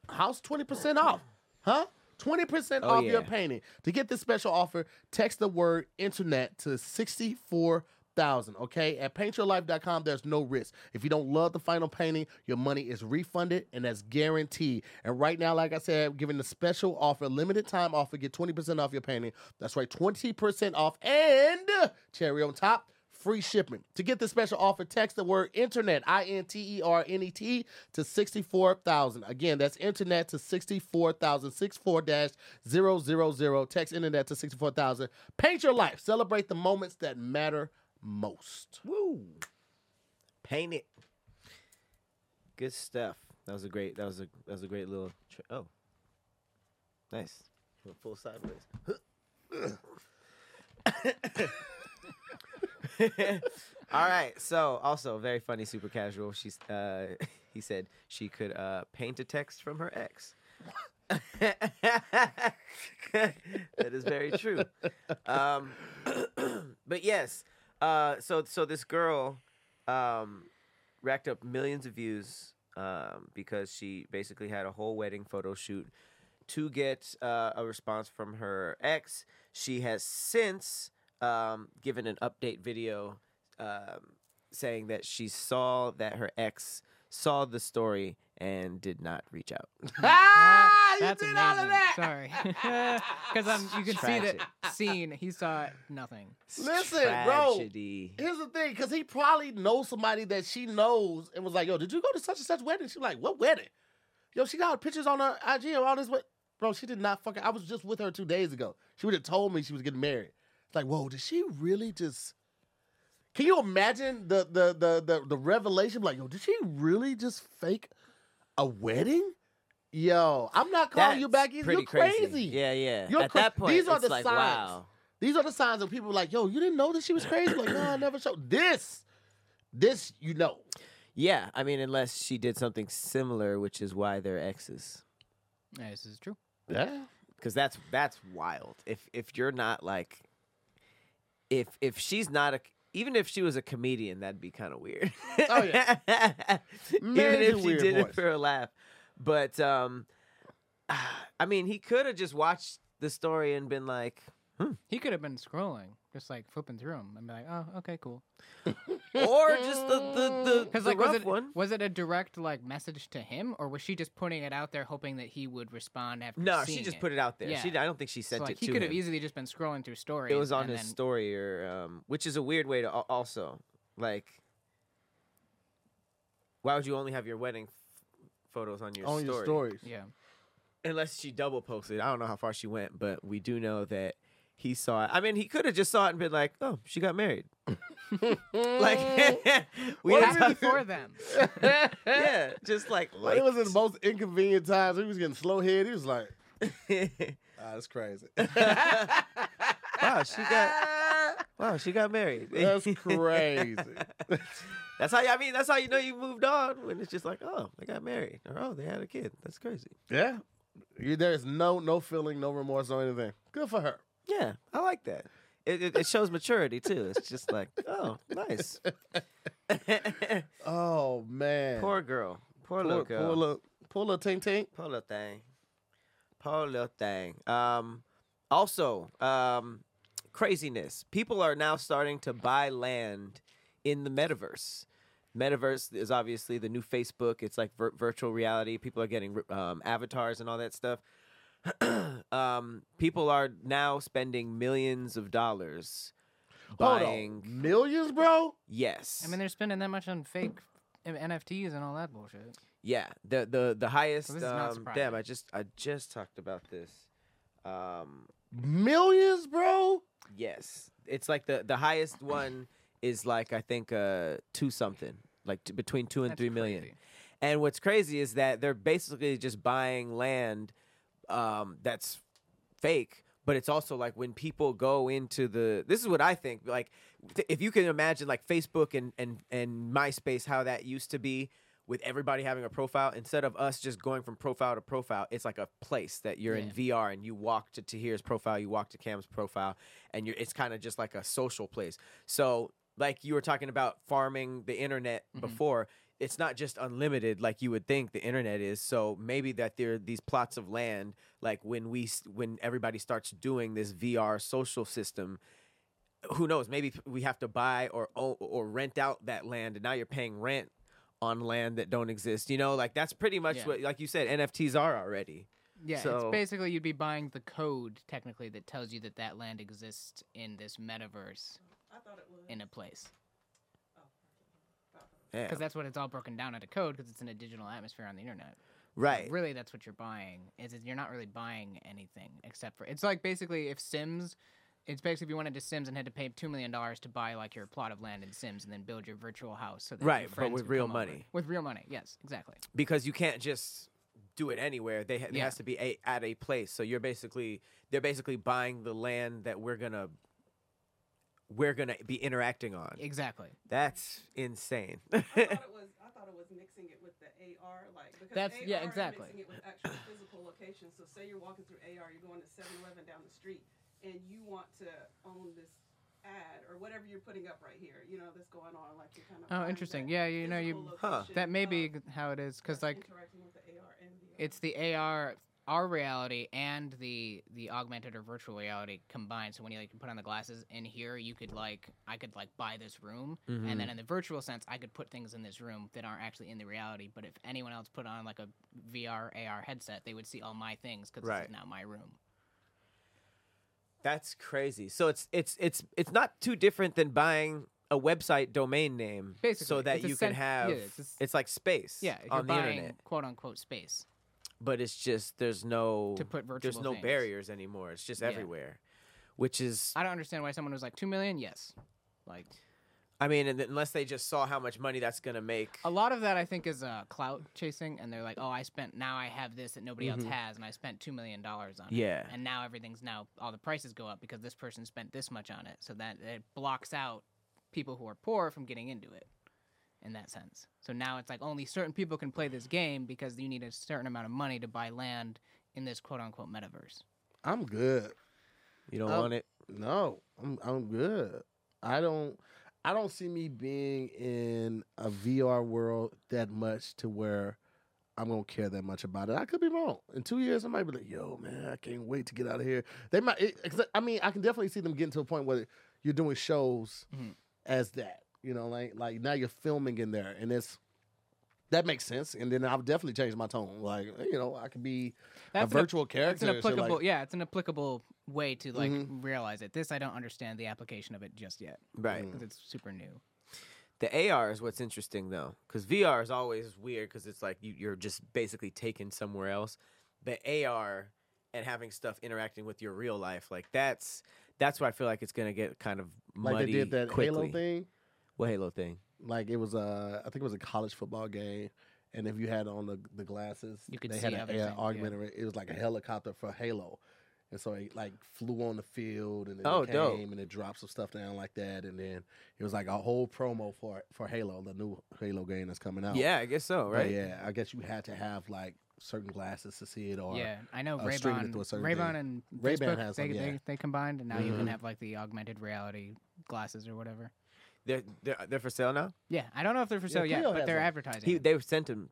house 20% off, huh? 20% Oh, off your painting. To get this special offer, text the word internet to 64 thousand. Okay, at paintyourlife.com, there's no risk. If you don't love the final painting, your money is refunded, and that's guaranteed. And right now, like I said, I'm giving the special offer, limited time offer, get twenty percent off your painting. That's right, twenty percent off, and cherry on top. Free shipping. To get the special offer, text the word internet, I N T E R N E T, to 64,000. Again, that's internet to 64,000, 64 000. Text internet to 64,000. Paint your life. Celebrate the moments that matter most. Woo! Paint it. Good stuff. That was a great. That was a. That was a great little. Oh, nice. Went full sideways. All right. So also very funny, super casual. She's. Uh, he said she could uh, paint a text from her ex. that is very true. Um, but yes, uh, so so this girl um, racked up millions of views um, because she basically had a whole wedding photo shoot to get uh, a response from her ex. She has since um, given an update video um, saying that she saw that her ex saw the story and did not reach out. Ah, you That's did amazing. all of that. Sorry, because um, you can see Tragic. the scene. He saw nothing. Listen, bro. Here's the thing, because he probably knows somebody that she knows and was like, yo, did you go to such and such wedding? She's like, what wedding? Yo, she got pictures on her IG of all this. What? Bro, she did not fucking. I was just with her two days ago. She would have told me she was getting married. It's like, whoa, did she really just. Can you imagine the the the the, the revelation? Like, yo, did she really just fake a wedding Yo, I'm not calling you That's back. You're pretty crazy. Yeah, yeah. You're At cra- that point, these are it's the like, signs. wow. These are the signs of people like, yo, you didn't know that she was crazy. Like, no, I never showed this. This you know. Yeah, I mean, unless she did something similar, which is why they're exes. Yeah, this is true. Yeah. because that's that's wild. If if you're not like, if if she's not a, even if she was a comedian, that'd be kind of weird. Oh, yeah. even if she did voice. it for a laugh. But um, I mean, he could have just watched the story and been like, He could have been scrolling, just like flipping through them, and be like, "Oh, okay, cool." or just the the the, Because the like, was it one. was it a direct like message to him, or was she just putting it out there, hoping that he would respond after? No, she just it? put it out there. She I don't think she So, sent like, it he to could have easily just been scrolling through stories. it was on and his then- story or um which is a weird way to also like why would you only have your wedding f- photos on your On story your stories. Yeah. unless she double posted i don't know how far she went but we do know that he saw it i mean he could have just saw it and been like oh she got married like we What ain't if talk- he- For them. yeah just like Like, like it was in the most inconvenient times. He was getting slow head. He was like, ah, that's crazy. wow she got wow she got married that's crazy. That's how I mean. That's how you know you moved on when it's just like, oh, they got married or oh, they had a kid. That's crazy. yeah. You, there's no no feeling, no remorse, or anything. Good for her. Yeah, I like that. It, it, it shows maturity too. It's just like, oh, nice. Oh man. poor girl. Poor little girl. poor little, poor little tink tink. Poor little thing. Poor little thing. Um, also, um, craziness. People are now starting to buy land in the metaverse. Metaverse is obviously the new Facebook. It's like vir- virtual reality. People are getting um, avatars and all that stuff. um, people are now spending millions of dollars Hold buying. on. Millions, bro. Yes. I mean, they're spending that much on fake NFTs and all that bullshit. Yeah, the the the highest. this is not um, surprising. damn, I just I just talked about this. Um, Millions, bro. yes, it's like the the highest one is like I think uh two something, like t- between two and That's three million. crazy. And what's crazy is that they're basically just buying land um, that's fake. But it's also like when people go into the. This is what I think. Like, th- if you can imagine, like Facebook and and and MySpace, how that used to be with everybody having a profile. Instead of us just going from profile to profile, it's like a place that you're in VR and you walk to Tahir's profile, you walk to Cam's profile, and you're. It's kind of just like a social place. So, like you were talking about farming the internet before it's not just unlimited like you would think the internet is. So maybe that there are these plots of land, like when we when everybody starts doing this VR social system, who knows? Maybe we have to buy or or rent out that land, and now you're paying rent on land that don't exist. You know, like that's pretty much Yeah. what, like you said, NFTs are already. Yeah, So- it's basically you'd be buying the code technically that tells you that that land exists in this metaverse I thought it was. in a place. Yeah. Because that's what it's all broken down into code because it's in a digital atmosphere on the internet. Right. Really, that's what you're buying. Is you're not really buying anything except for it's like basically if Sims. It's basically if you went into Sims and had to pay two million dollars to buy like your plot of land in Sims and then build your virtual house, so that Right, but with real come over. money. With real money, yes, exactly. because you can't just do it anywhere. They ha- it has to be a- at a place. So you're basically they're basically buying the land that we're gonna we're gonna be interacting on. Exactly. That's insane. I thought it was. I thought it was mixing it with the AR, like because That's- AR yeah, is exactly. mixing it with actual physical locations. So say you're walking through AR, you're going to 7-Eleven down the street, and you want to own this ad or whatever you're putting up right here. You know that's going on, like you're kind of. Oh, interesting. Yeah, you know, you- Huh. That may be um, how it is because like interacting with the AR and VR. it's the AR our reality and the the augmented or virtual reality combined. So when you like put on the glasses in here, you could like I could like buy this room, and mm-hmm. then in the virtual sense, I could put things in this room that aren't actually in the reality. But if anyone else put on like a VR AR headset, they would see all my things because Right. this is now my room. That's crazy. So it's it's it's it's not too different than buying a website domain name so that you sen- can have yeah, it's a it's like space Yeah, on the buying internet. quote unquote space. But it's just there's no To put there's no things. barriers anymore. It's just Yeah. everywhere. Which is I don't understand why someone was like two million. Yes, like I mean, unless they just saw how much money that's gonna make. A lot of that I think is uh, clout chasing, and they're like, "Oh, I spent now I have this that nobody else has, and I spent two million dollars on it." Yeah. and now everything's now all the prices go up because this person spent this much on it, so that it blocks out people who are poor from getting into it. In that sense, so now it's like only certain people can play this game because you need a certain amount of money to buy land in this quote unquote metaverse. I'm good. You don't Um, want it. No, I'm I'm good. I don't I don't see me being in a VR world that much to where I'm gonna care that much about it. I could be wrong. In two years, I might be like, "Yo, man, I can't wait to get out of here." They might. It, 'cause I mean, I can definitely see them getting to a point where you're doing shows Mhm. as that. You know, like like now you're filming in there, and it's that makes sense. And then I'll definitely change my tone. Like you know, I could be That's a virtual It's character. an and shit like- yeah, it's an applicable way to like Mhm. realize it. This I don't understand the application of it just yet Right. because it's super new. The AR is what's interesting though, because VR is always weird because it's like you, you're just basically taken somewhere else. The AR and having stuff interacting with your real life, like that's that's where I feel like it's gonna get kind of muddy like they did that quickly. Halo thing. What Halo thing? like it was a I think it was a college football game, and if you had on the the glasses, You could they see had other an things, yeah. It was like a helicopter for Halo, and so it like flew on the field and then Oh, it came dope. and it dropped some stuff down like that, and then it was like a whole promo for for Halo, the new Halo game that's coming out. Yeah, I guess so, But right? yeah, I guess you had to have like certain glasses to see it, or yeah, I know uh, streaming it Ray-Ban, through a certain Ray-Ban thing. and Ray-Ban Facebook, has they, some, yeah. they, they combined, and now you Mhm. can have like the augmented reality glasses or whatever. They're, they're they're for sale now. Yeah, I don't know if they're for Yeah, sale yet, Cleo but has they're them. advertising. He it. they sent him.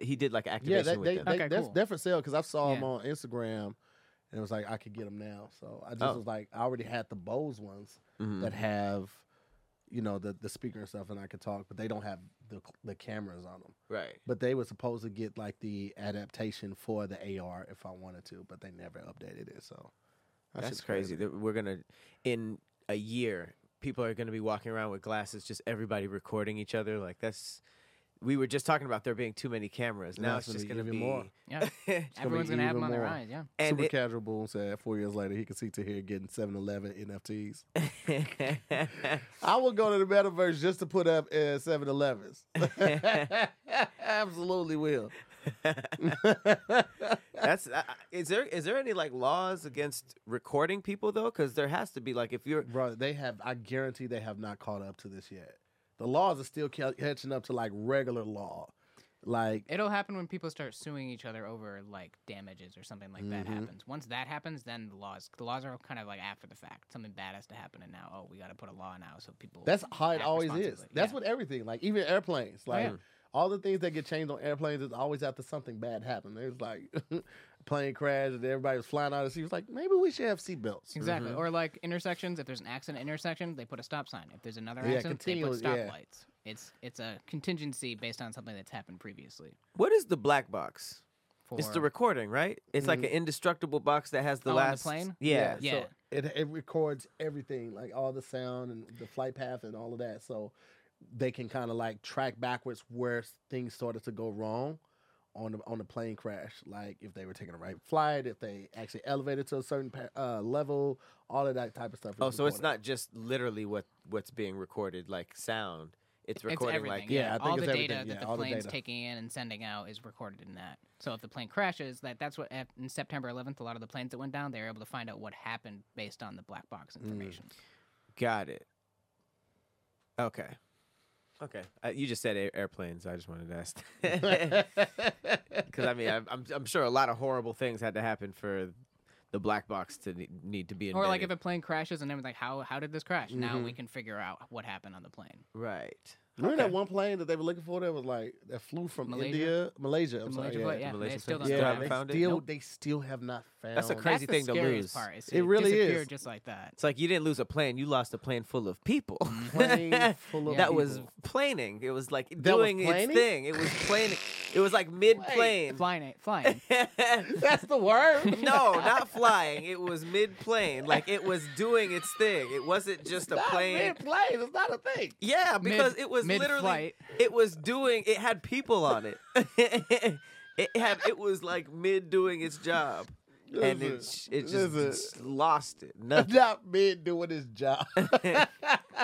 He did like yeah, activation they, with they, them. they, Okay, they're, cool. they're for sale because I saw them Yeah. on Instagram, and it was like I could get them now. So I just Oh. was like, I already had the Bose ones. Mhm. that have you know the the speaker and stuff and I could talk but they don't have the the cameras on them right. but they were supposed to get like the adaptation for the AR if I wanted to but they never updated it so that That's shit's crazy. that We're gonna in a year, people are gonna be walking around with glasses, just everybody recording each other. Like that's. We were just talking about there being too many cameras. Now Now it's it's just gonna gonna be be more. yeah, everyone's gonna have them even on their more. eyes. Yeah, and Super it- casual boom said four years later he can see Tahir getting 7-Eleven NFTs I will go to the metaverse just to put up uh, 7-Elevens absolutely will That's uh, is there is there any like laws against recording people though? Because there has to be like if you're Bro, they have. I guarantee they have not caught up to this yet. The laws are still catching up to like regular law. Like it'll happen when people start suing each other over like damages or something like that Mhm. happens. Once that happens, then the laws the laws are kind of like after the fact. Something bad has to happen, and now oh, we got to put a law now so people. that's how it always is. That's Yeah. what everything. Like even airplanes. Like yeah. All the things that get changed on airplanes is always after something bad happened. There's like plane crash and everybody was flying out of the seat. It was like maybe we should have seatbelts. Exactly. Mhm. Or like intersections. If there's an accident intersection, they put a stop sign. If there's another Yeah, accident, they put continuous- yeah. stoplights. It's it's a contingency based on something that's happened previously. what is the black box? For It's the recording, right? It's like Mhm. an indestructible box that has the Oh, on the last plane? Yeah. Yeah. So it it records everything, like all the sound and the flight path and all of that. So they can kind of like track backwards where things started to go wrong on the on the plane crash. Like if they were taking the right flight, if they actually elevated to a certain pa- uh, level, all of that type of stuff. is Oh, so it's not just literally what what's being recorded, like sound. It's It's recording everything. like Yeah, I think all it's the data yeah, that the the plane's data. taking in and sending out is recorded in that. So if the plane crashes, that that's what in September 11th, a lot of the planes that went down, they were able to find out what happened based on the black box Mm. information. Got it. Okay. Okay. Uh, you just said air- airplanes. I just wanted to ask. Because I mean, I'm, I'm I'm sure a lot of horrible things had to happen for the black box to ne- need to be in order. Or like if a plane crashes and everyone's like, how how did this crash? Now we can figure out what happened on the plane. right. Remember Okay. that one plane that they were looking for that was like that flew from Malaysia? India, Malaysia. I'm sorry, Malaysia yeah. flight, yeah, Malaysia they still don't Still Yeah, haven't they found it? still Nope. they still have not found. That's a crazy That's thing the to scariest lose. Part. It's, It really is. just like that. It's like you didn't lose a plane; you lost a plane full of people. plane full of that was people. planing. It was like was doing its planing? thing. It was planing. It was like mid plane. Flying, it- flying. That's the word. no, not flying. It was mid plane. Like it was doing its thing. It wasn't just a Not plane. mid-plane. It's not a thing. Yeah, because Mid- it was literally mid-flight. it was doing it had people on it. it had it was like mid doing its job. And it sh- it just listen. lost it. Nothing. Not me doing his job.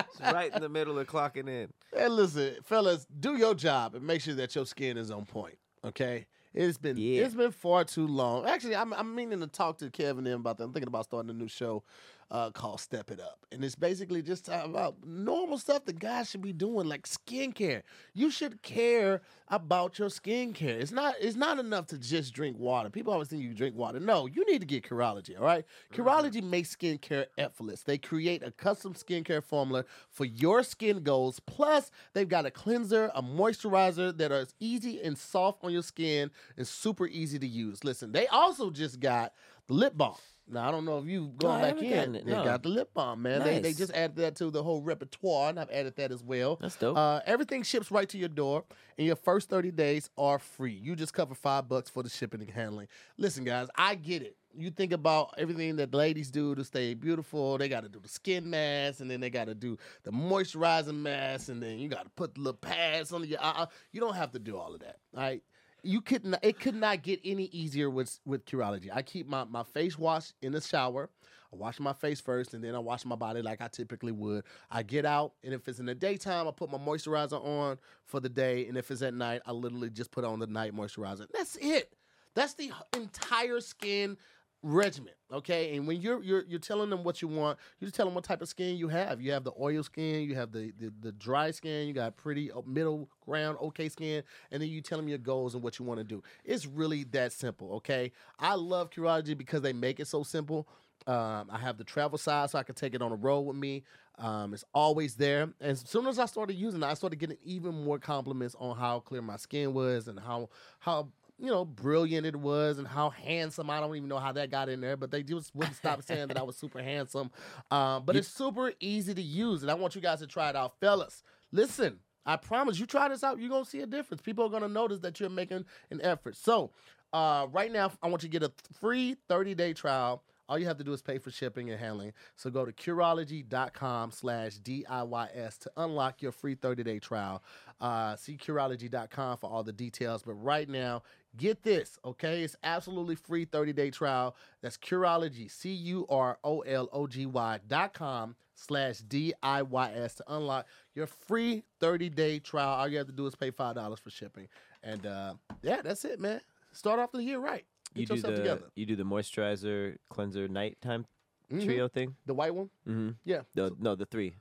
It's right in the middle of clocking in. And listen, fellas, do your job and make sure that your skin is on point. Okay. It's been Yeah. it's been far too long. Actually, I'm I'm meaning to talk to Kevin and about that. I'm thinking about starting a new show uh, called Step It Up, and it's basically just talking about normal stuff that guys should be doing, like skincare. You should care about your skincare. It's not it's not enough to just drink water. People always think you drink water. No, you need to get Curology. All right, Curology makes skincare effortless. They create a custom skincare formula for your skin goals. Plus, they've got a cleanser, a moisturizer that are easy and soft on your skin and super easy to use. Listen, they also just got the lip balm. Now I don't know if you No, going back in. gotten it, They no. got the lip balm, man. They, they just added that to the whole repertoire, and I've added that as well. That's dope. Uh, everything ships right to your door, and your first 30 days are free. You just cover five bucks for the shipping and handling. Listen, guys, I get it. You think about everything that ladies do to stay beautiful. They got to do the skin mask, and then they got to do the moisturizing mask, and then you got to put the little pads on your eye. You don't have to do all of that. All right. You could not, it could not get any easier with with Curology. I keep my, my face wash in the shower. I wash my face first and then I wash my body like I typically would. I get out and if it's in the daytime, I put my moisturizer on for the day. And if it's at night, I literally just put on the night moisturizer. That's it. That's the entire skin regimen. Okay. And when you're you're you're telling them what you want, you just tell them what type of skin you have. You have the oil skin, you have the the, the dry skin, you got pretty uh, middle ground, okay skin, and then you tell them your goals and what you want to do. It's really that simple. Okay. I love Curology because they make it so simple. Um, I have the travel size so I can take it on the road with me. Um, it's always there. And as soon as I started using it, I started getting even more compliments on how clear my skin was and how how you know brilliant it was and how handsome. I don't even know how that got in there, but they just wouldn't stop saying that I was super handsome. Um, but it's super easy to use, and I want you guys to try it out, fellas. Listen. I promise you try this out, you're gonna see a difference. People are gonna notice that you're making an effort. So, uh, right now, I want you to get a free 30 day trial. All you have to do is pay for shipping and handling. So go to Curology.com slash DIYS to unlock your free 30 day trial. Uh, see Curology.com for all the details. But right now, get this, okay? It's absolutely free 30 day trial. That's Curology, C U R O L O G Y dot com slash DIYS to unlock your free 30 day trial. All you have to do is pay $5 for shipping. And uh, yeah, that's it, man. Start off the year right. Get you do yourself the together. you do the moisturizer cleanser nighttime Mhm. trio thing. The white one? Mm-hmm. Yeah. The, no, the three.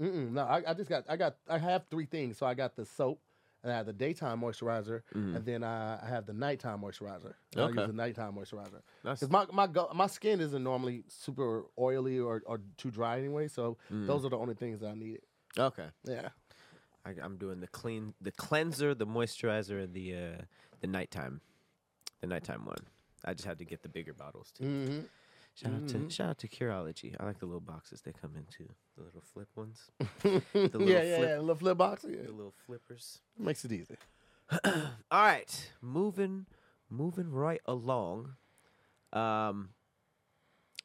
Mm-mm, no, I, I just got, I got, I have three things. So I got the soap, and I have the daytime moisturizer, Mhm. and then I, I have the nighttime moisturizer. I use the nighttime moisturizer because my my my skin isn't normally super oily or, or too dry anyway. So Mm. those are the only things that I needed. okay. Yeah. I, I'm doing the clean, the cleanser, the moisturizer, and the uh, the nighttime, the nighttime one. I just had to get the bigger bottles too. Mm-hmm. Shout out to Mhm. shout out to Curology. I like the little boxes they come in too. The little flip ones, yeah, little yeah, flip- yeah. Little flip box. Yeah. the little flippers. Makes it easy. All right, moving moving right along. Um,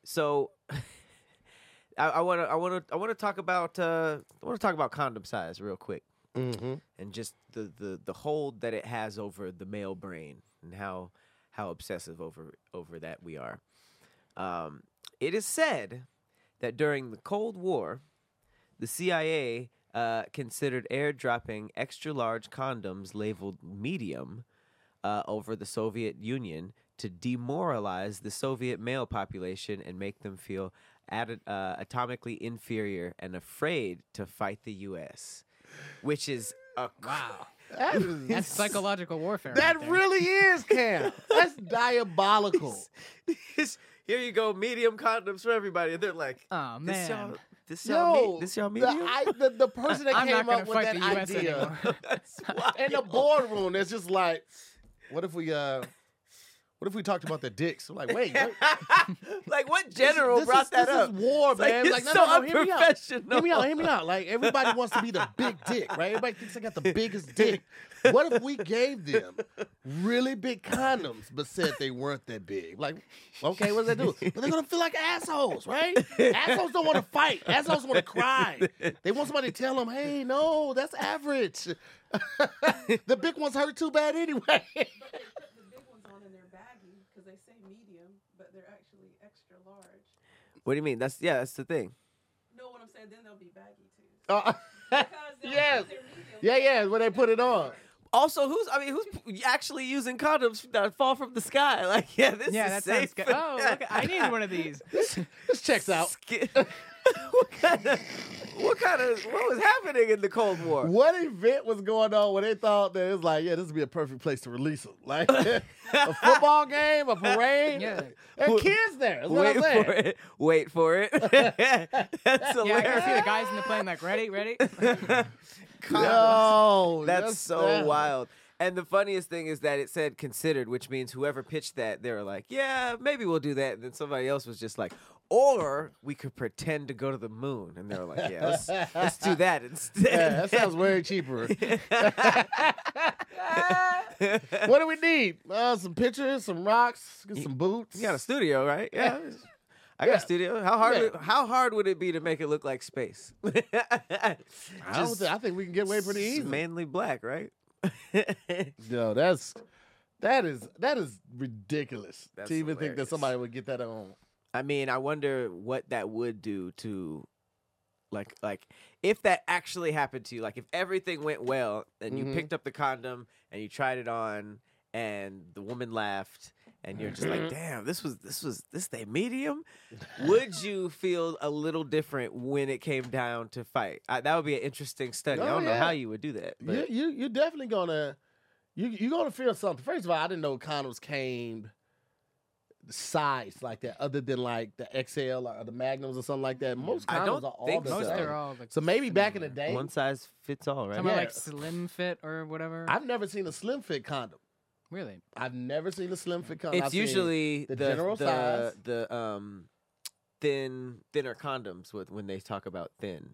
so I want to I want to I want to talk about uh, I want to talk about condom size real quick Mm-hmm. and just the, the the hold that it has over the male brain and how how obsessive over over that we are. Um, it is said that during the Cold War, the CIA uh, considered airdropping extra large condoms labeled medium uh, over the Soviet Union to demoralize the Soviet male population and make them feel ati- uh, atomically inferior and afraid to fight the U.S., which is a Wow. That, is- That's psychological warfare. that right really is, Cam. That's diabolical. Here you go, medium condoms for everybody. And they're like, Oh this y'all, man. this y'all, Yo, me- this y'all the, medium? I, the, the person that came up with that idea in the boardroom, it's just like, what if we, uh, what if we talked about the dicks? I'm like, wait, what? like what general this brought is, that this up? This is war, It's like, man. it's like, no, so no, no, hear me out. unprofessional. Hear me out, hear me out. Like everybody wants to be the big dick, right? Everybody thinks they got the biggest dick. What if we gave them really big condoms, but said they weren't that big? Like, okay, what does that do? But they're gonna feel like assholes, right? Assholes don't want to fight. Assholes want to cry. They want somebody to tell them, "Hey, no, that's average." the big ones hurt too bad anyway. the big ones on and they're baggy because they say medium, but they're actually extra large. What do you mean? That's yeah, that's the thing. No, what I'm saying? Then they'll be baggy too. Oh. Because they'll yes. they're medium. Yeah, yeah, when they put it on. Also, who's I mean, who's actually using condoms that fall from the sky? Like, yeah, this yeah, is that sounds safe. good. Oh, look, I need one of these. This checks out. Ski- what kind of what kind of what was happening in the Cold War? What event was going on when they thought that it was like, yeah, this would be a perfect place to release them? Like a football game, a parade. Yeah. There are kids there. That's what Wait I'm for it. Wait for it. That's Yeah, I hilarious. can see the guys in the plane like, ready, ready. Yo, That's so wild. And the funniest thing is that it said considered, which means whoever pitched that, they were like, yeah, maybe we'll do that. And then somebody else was just like, or we could pretend to go to the moon. And they were like, yeah, let's, let's do that instead. Yeah, that sounds way cheaper. what do we need? Uh, some pictures, some rocks, get some boots. You got a studio, right? Yeah. I got Yeah. a studio. How hard? Yeah. Would, how hard would it be to make it look like space? I, don't think, I think we can get away pretty easy. Mainly black, right? Yo, that's that is that is ridiculous That's to even think that somebody would get that on. I mean, I wonder what that would do to like like if that actually happened to you, like if everything went well and you Mhm. picked up the condom and you tried it on and the woman laughed and you're just like, mm-hmm. "Damn, this was this was this they medium?" would you feel a little different when it came down to fight? I, that would be an interesting study. I Oh, don't know how you would do that. You But you you're definitely gonna you you're gonna feel something. First of all, I didn't know condoms came size like that, other than like the XL or the Magnums or something like that. Mm. Most I condoms don't are all think the. Most same. are all like So maybe back in the day, one size fits all, right? Some are Yeah. like slim fit or whatever. I've never seen a slim fit condom. Really? I've never seen a slim fit condom. I've It's usually the the general the, size. the um thin thinner condoms with when they talk about thin.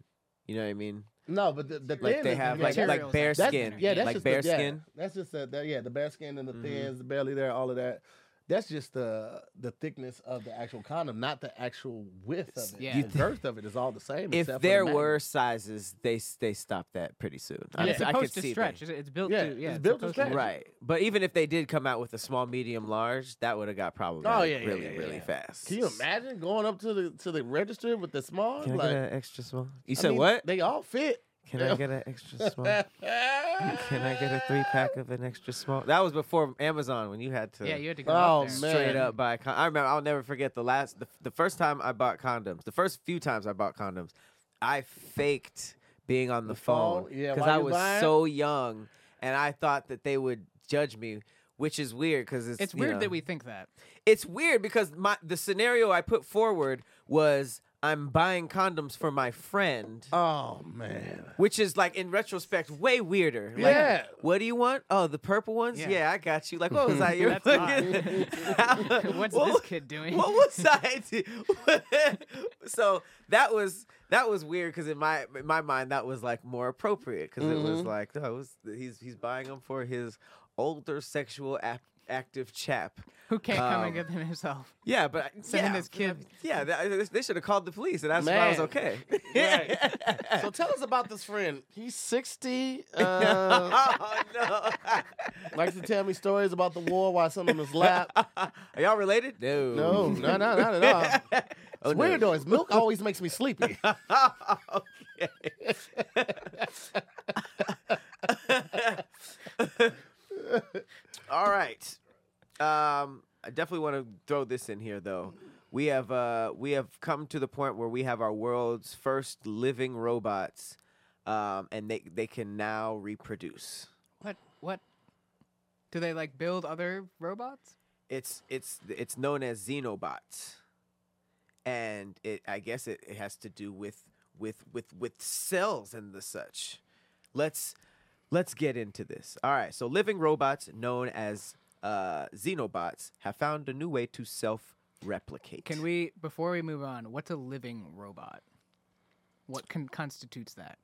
You know what I mean? no, but the, the Like thin they have like like bare like That's, skin, yeah, that's like just bare the, yeah, skin. That's just the, the yeah, the bare skin and the Mhm. thins, the belly there, all of that. That's just the the thickness of the actual condom, not the actual width of it. Yeah. The You thi- girth of it is all the same. If except for the there were sizes, they s- they stop that pretty soon. I, And mean, it's I supposed could to see stretch. that. It's, it's built Yeah, to. Yeah, it's built to stretch. Right, but even if they did come out with a small, medium, large, that would have got problematic Oh yeah, yeah, really, yeah, really yeah. fast. Can you imagine going up to the to the register with the small? Can I like, get an extra small? You I said mean, what? They all fit. Can I get an extra small? Can I get a three pack of an extra small? That was before Amazon when you had to. Yeah, you had to go Oh, up there. straight up buy. Con- I remember. I'll never forget the last, the, the first time I bought condoms. The first few times I bought condoms, I faked being on the, The phone phone? Yeah, because I was buying? so young, and I thought that they would judge me. Which is weird because it's It's weird know- that we think that. it's weird because my the scenario I put forward was I'm buying condoms for my friend, Oh man. which is like in retrospect way weirder. Like, Yeah. what do you want? Oh, the purple ones? Yeah, Yeah. I got you. Like, what was I? You're That's fucking- What's What this kid doing? What was I? do- so that was that was weird because in my in my mind that was like more appropriate because it was Mhm. like oh, it was, he's he's buying them for his older sexual ap- active chap. Who can't come Um, and get them himself? Yeah, but Sending yeah, this kid- Yeah, they, they should have called the police and asked if I was Man. okay. So tell us about this friend. He's sixty. Uh, oh no! likes to tell me stories about the war while sitting on his lap. Are y'all related? No. No, no, no, not at all. Oh, It's no. weird though. His milk always makes me sleepy. All right. Um, I definitely want to throw this in here though. We have uh, we have come to the point where we have our world's first living robots, um, and they they can now reproduce. What? What? Do they like build other robots? It's it's it's known as xenobots, and it I guess it, it has to do with with with with cells and the such. Let's let's get into this. All right, so living robots known as uh, xenobots have found a new way to self replicate. Can we, before we move on, what's a living robot? What con- constitutes that?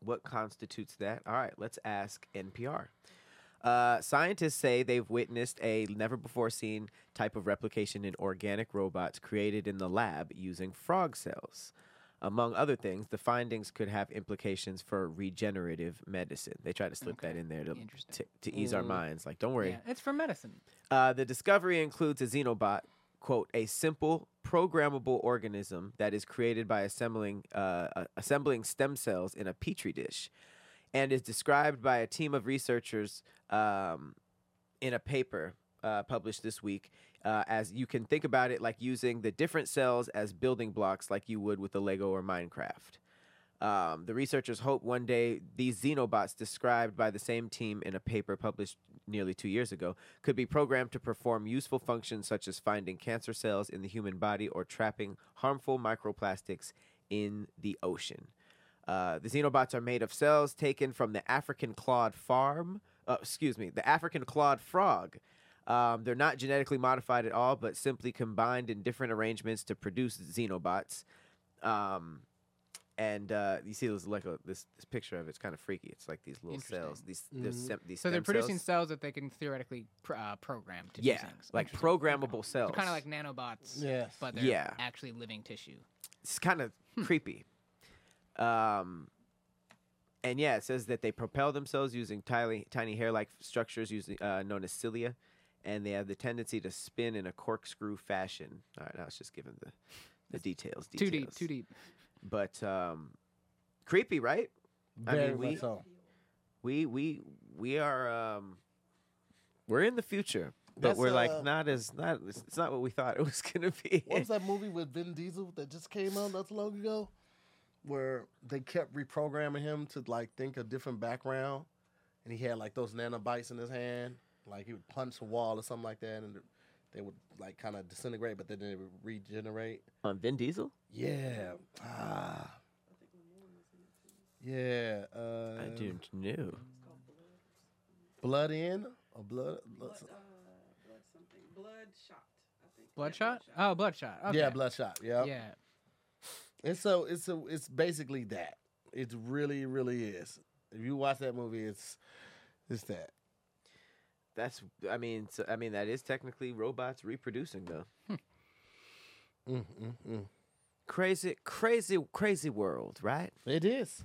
What constitutes that? All right, let's ask NPR. Uh, scientists say they've witnessed a never before seen type of replication in organic robots created in the lab using frog cells. Among other things, the findings could have implications for regenerative medicine. They try to slip that in there to, to, to ease our minds. Like, don't worry, Yeah, it's for medicine. uh, the discovery includes a xenobot, quote, a simple programmable organism that is created by assembling uh, uh, assembling stem cells in a petri dish, and is described by a team of researchers um, in a paper uh, published this week. Uh, as you can think about it like using the different cells as building blocks, like you would with a Lego or Minecraft. Um, the researchers hope one day these xenobots, described by the same team in a paper published nearly two years ago, could be programmed to perform useful functions such as finding cancer cells in the human body or trapping harmful microplastics in the ocean. Uh, the xenobots are made of cells taken from the African clawed farm. Uh, excuse me, the African clawed frog. Um, they're not genetically modified at all, but simply combined in different arrangements to produce xenobots. Um, and uh, you see this like a, this this picture of it, it's kind of freaky. It's like these little cells. These these, sem- these So they're stem producing cells. cells that they can theoretically pr- uh, program to yeah, do things. like Interesting. programmable cells. Kind of like nanobots. Yes. But they're Yeah. actually living tissue. it's kind of Hmm. creepy. Um, and yeah, it says that they propel themselves using tiny, tiny hair-like structures, using uh, known as cilia, and they have the tendency to spin in a corkscrew fashion. All right, I was just giving the the details. Too deep. Too deep. But um, creepy, right? I mean, we- so. We we we are um, we're in the future, but That's, we're uh, like not as not. It's it's not what we thought it was gonna be. What was that movie with Vin Diesel that just came out not too long ago? Where they kept reprogramming him to like think a different background, and he had like those nanobots in his hand, like he would punch a wall or something like that, and they would like kind of disintegrate, but then they would regenerate. on Vin Diesel? Yeah. Ah. Yeah. Uh, I didn't know. Blood in or blood? blood Blood, uh, blood something. Bloodshot. I think. Yeah, Bloodshot? Oh, Bloodshot. Okay. Yeah, bloodshot. Yeah. Yeah. And so it's a, it's basically that. It really, really is. If you watch that movie, it's it's that. That's I mean so, I mean that is technically robots reproducing though. Mm, mm, mm. Crazy crazy crazy world, right? It is.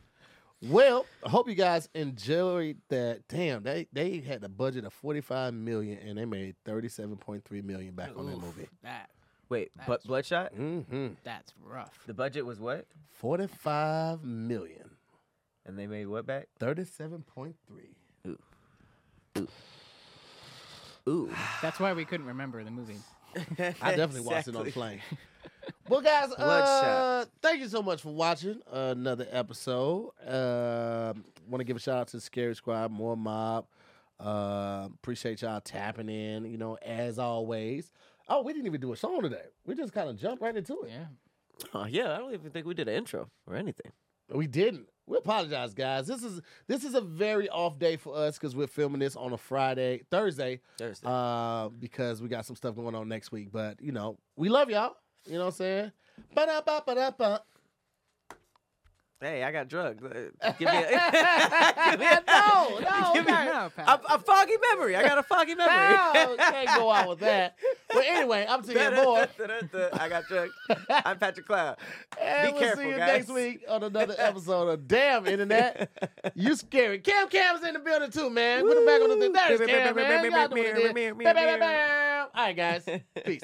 Well, I hope you guys enjoyed that. Damn, they they had a budget of forty five million and they made thirty seven point three million back on that movie. That Wait, but Bloodshot? Mm-hmm. that's rough. The budget was what? Forty five million. And they made what back? Thirty seven point three. Ooh. That's why we couldn't remember the movie. I definitely watched it on Exactly. the plane. Well, guys, uh, Bloodshot. thank you so much for watching another episode. Uh, Want to give a shout out to the Scary Squad, More Mob. Uh, appreciate y'all tapping in. You know, as always. Oh, we didn't even do a song today. We just kind of jumped right into it. Yeah. Oh, yeah, I don't even think we did an intro or anything. We didn't. We apologize, guys. This is this is a very off day for us because we're filming this on a Friday, Thursday, Thursday. uh, because we got some stuff going on next week. But you know, we love y'all. You know what I'm saying? Ba-da-ba-ba-da-ba. Hey, I got drugs. Give me a, give me a no, no, give me okay. No, a, a foggy memory. I got a foggy memory. No, can't go out with that. But anyway, I'm seeing more. I got drugs. I'm Patrick Cloud. And Be we'll careful, see you guys. next week on another episode of Damn Internet. You scary. Cam Cam's in the building too, man. Put him back on the thing. There's Cam, man. Y'all know what it is. Bam, bam, bam, bam. All right, guys. Peace.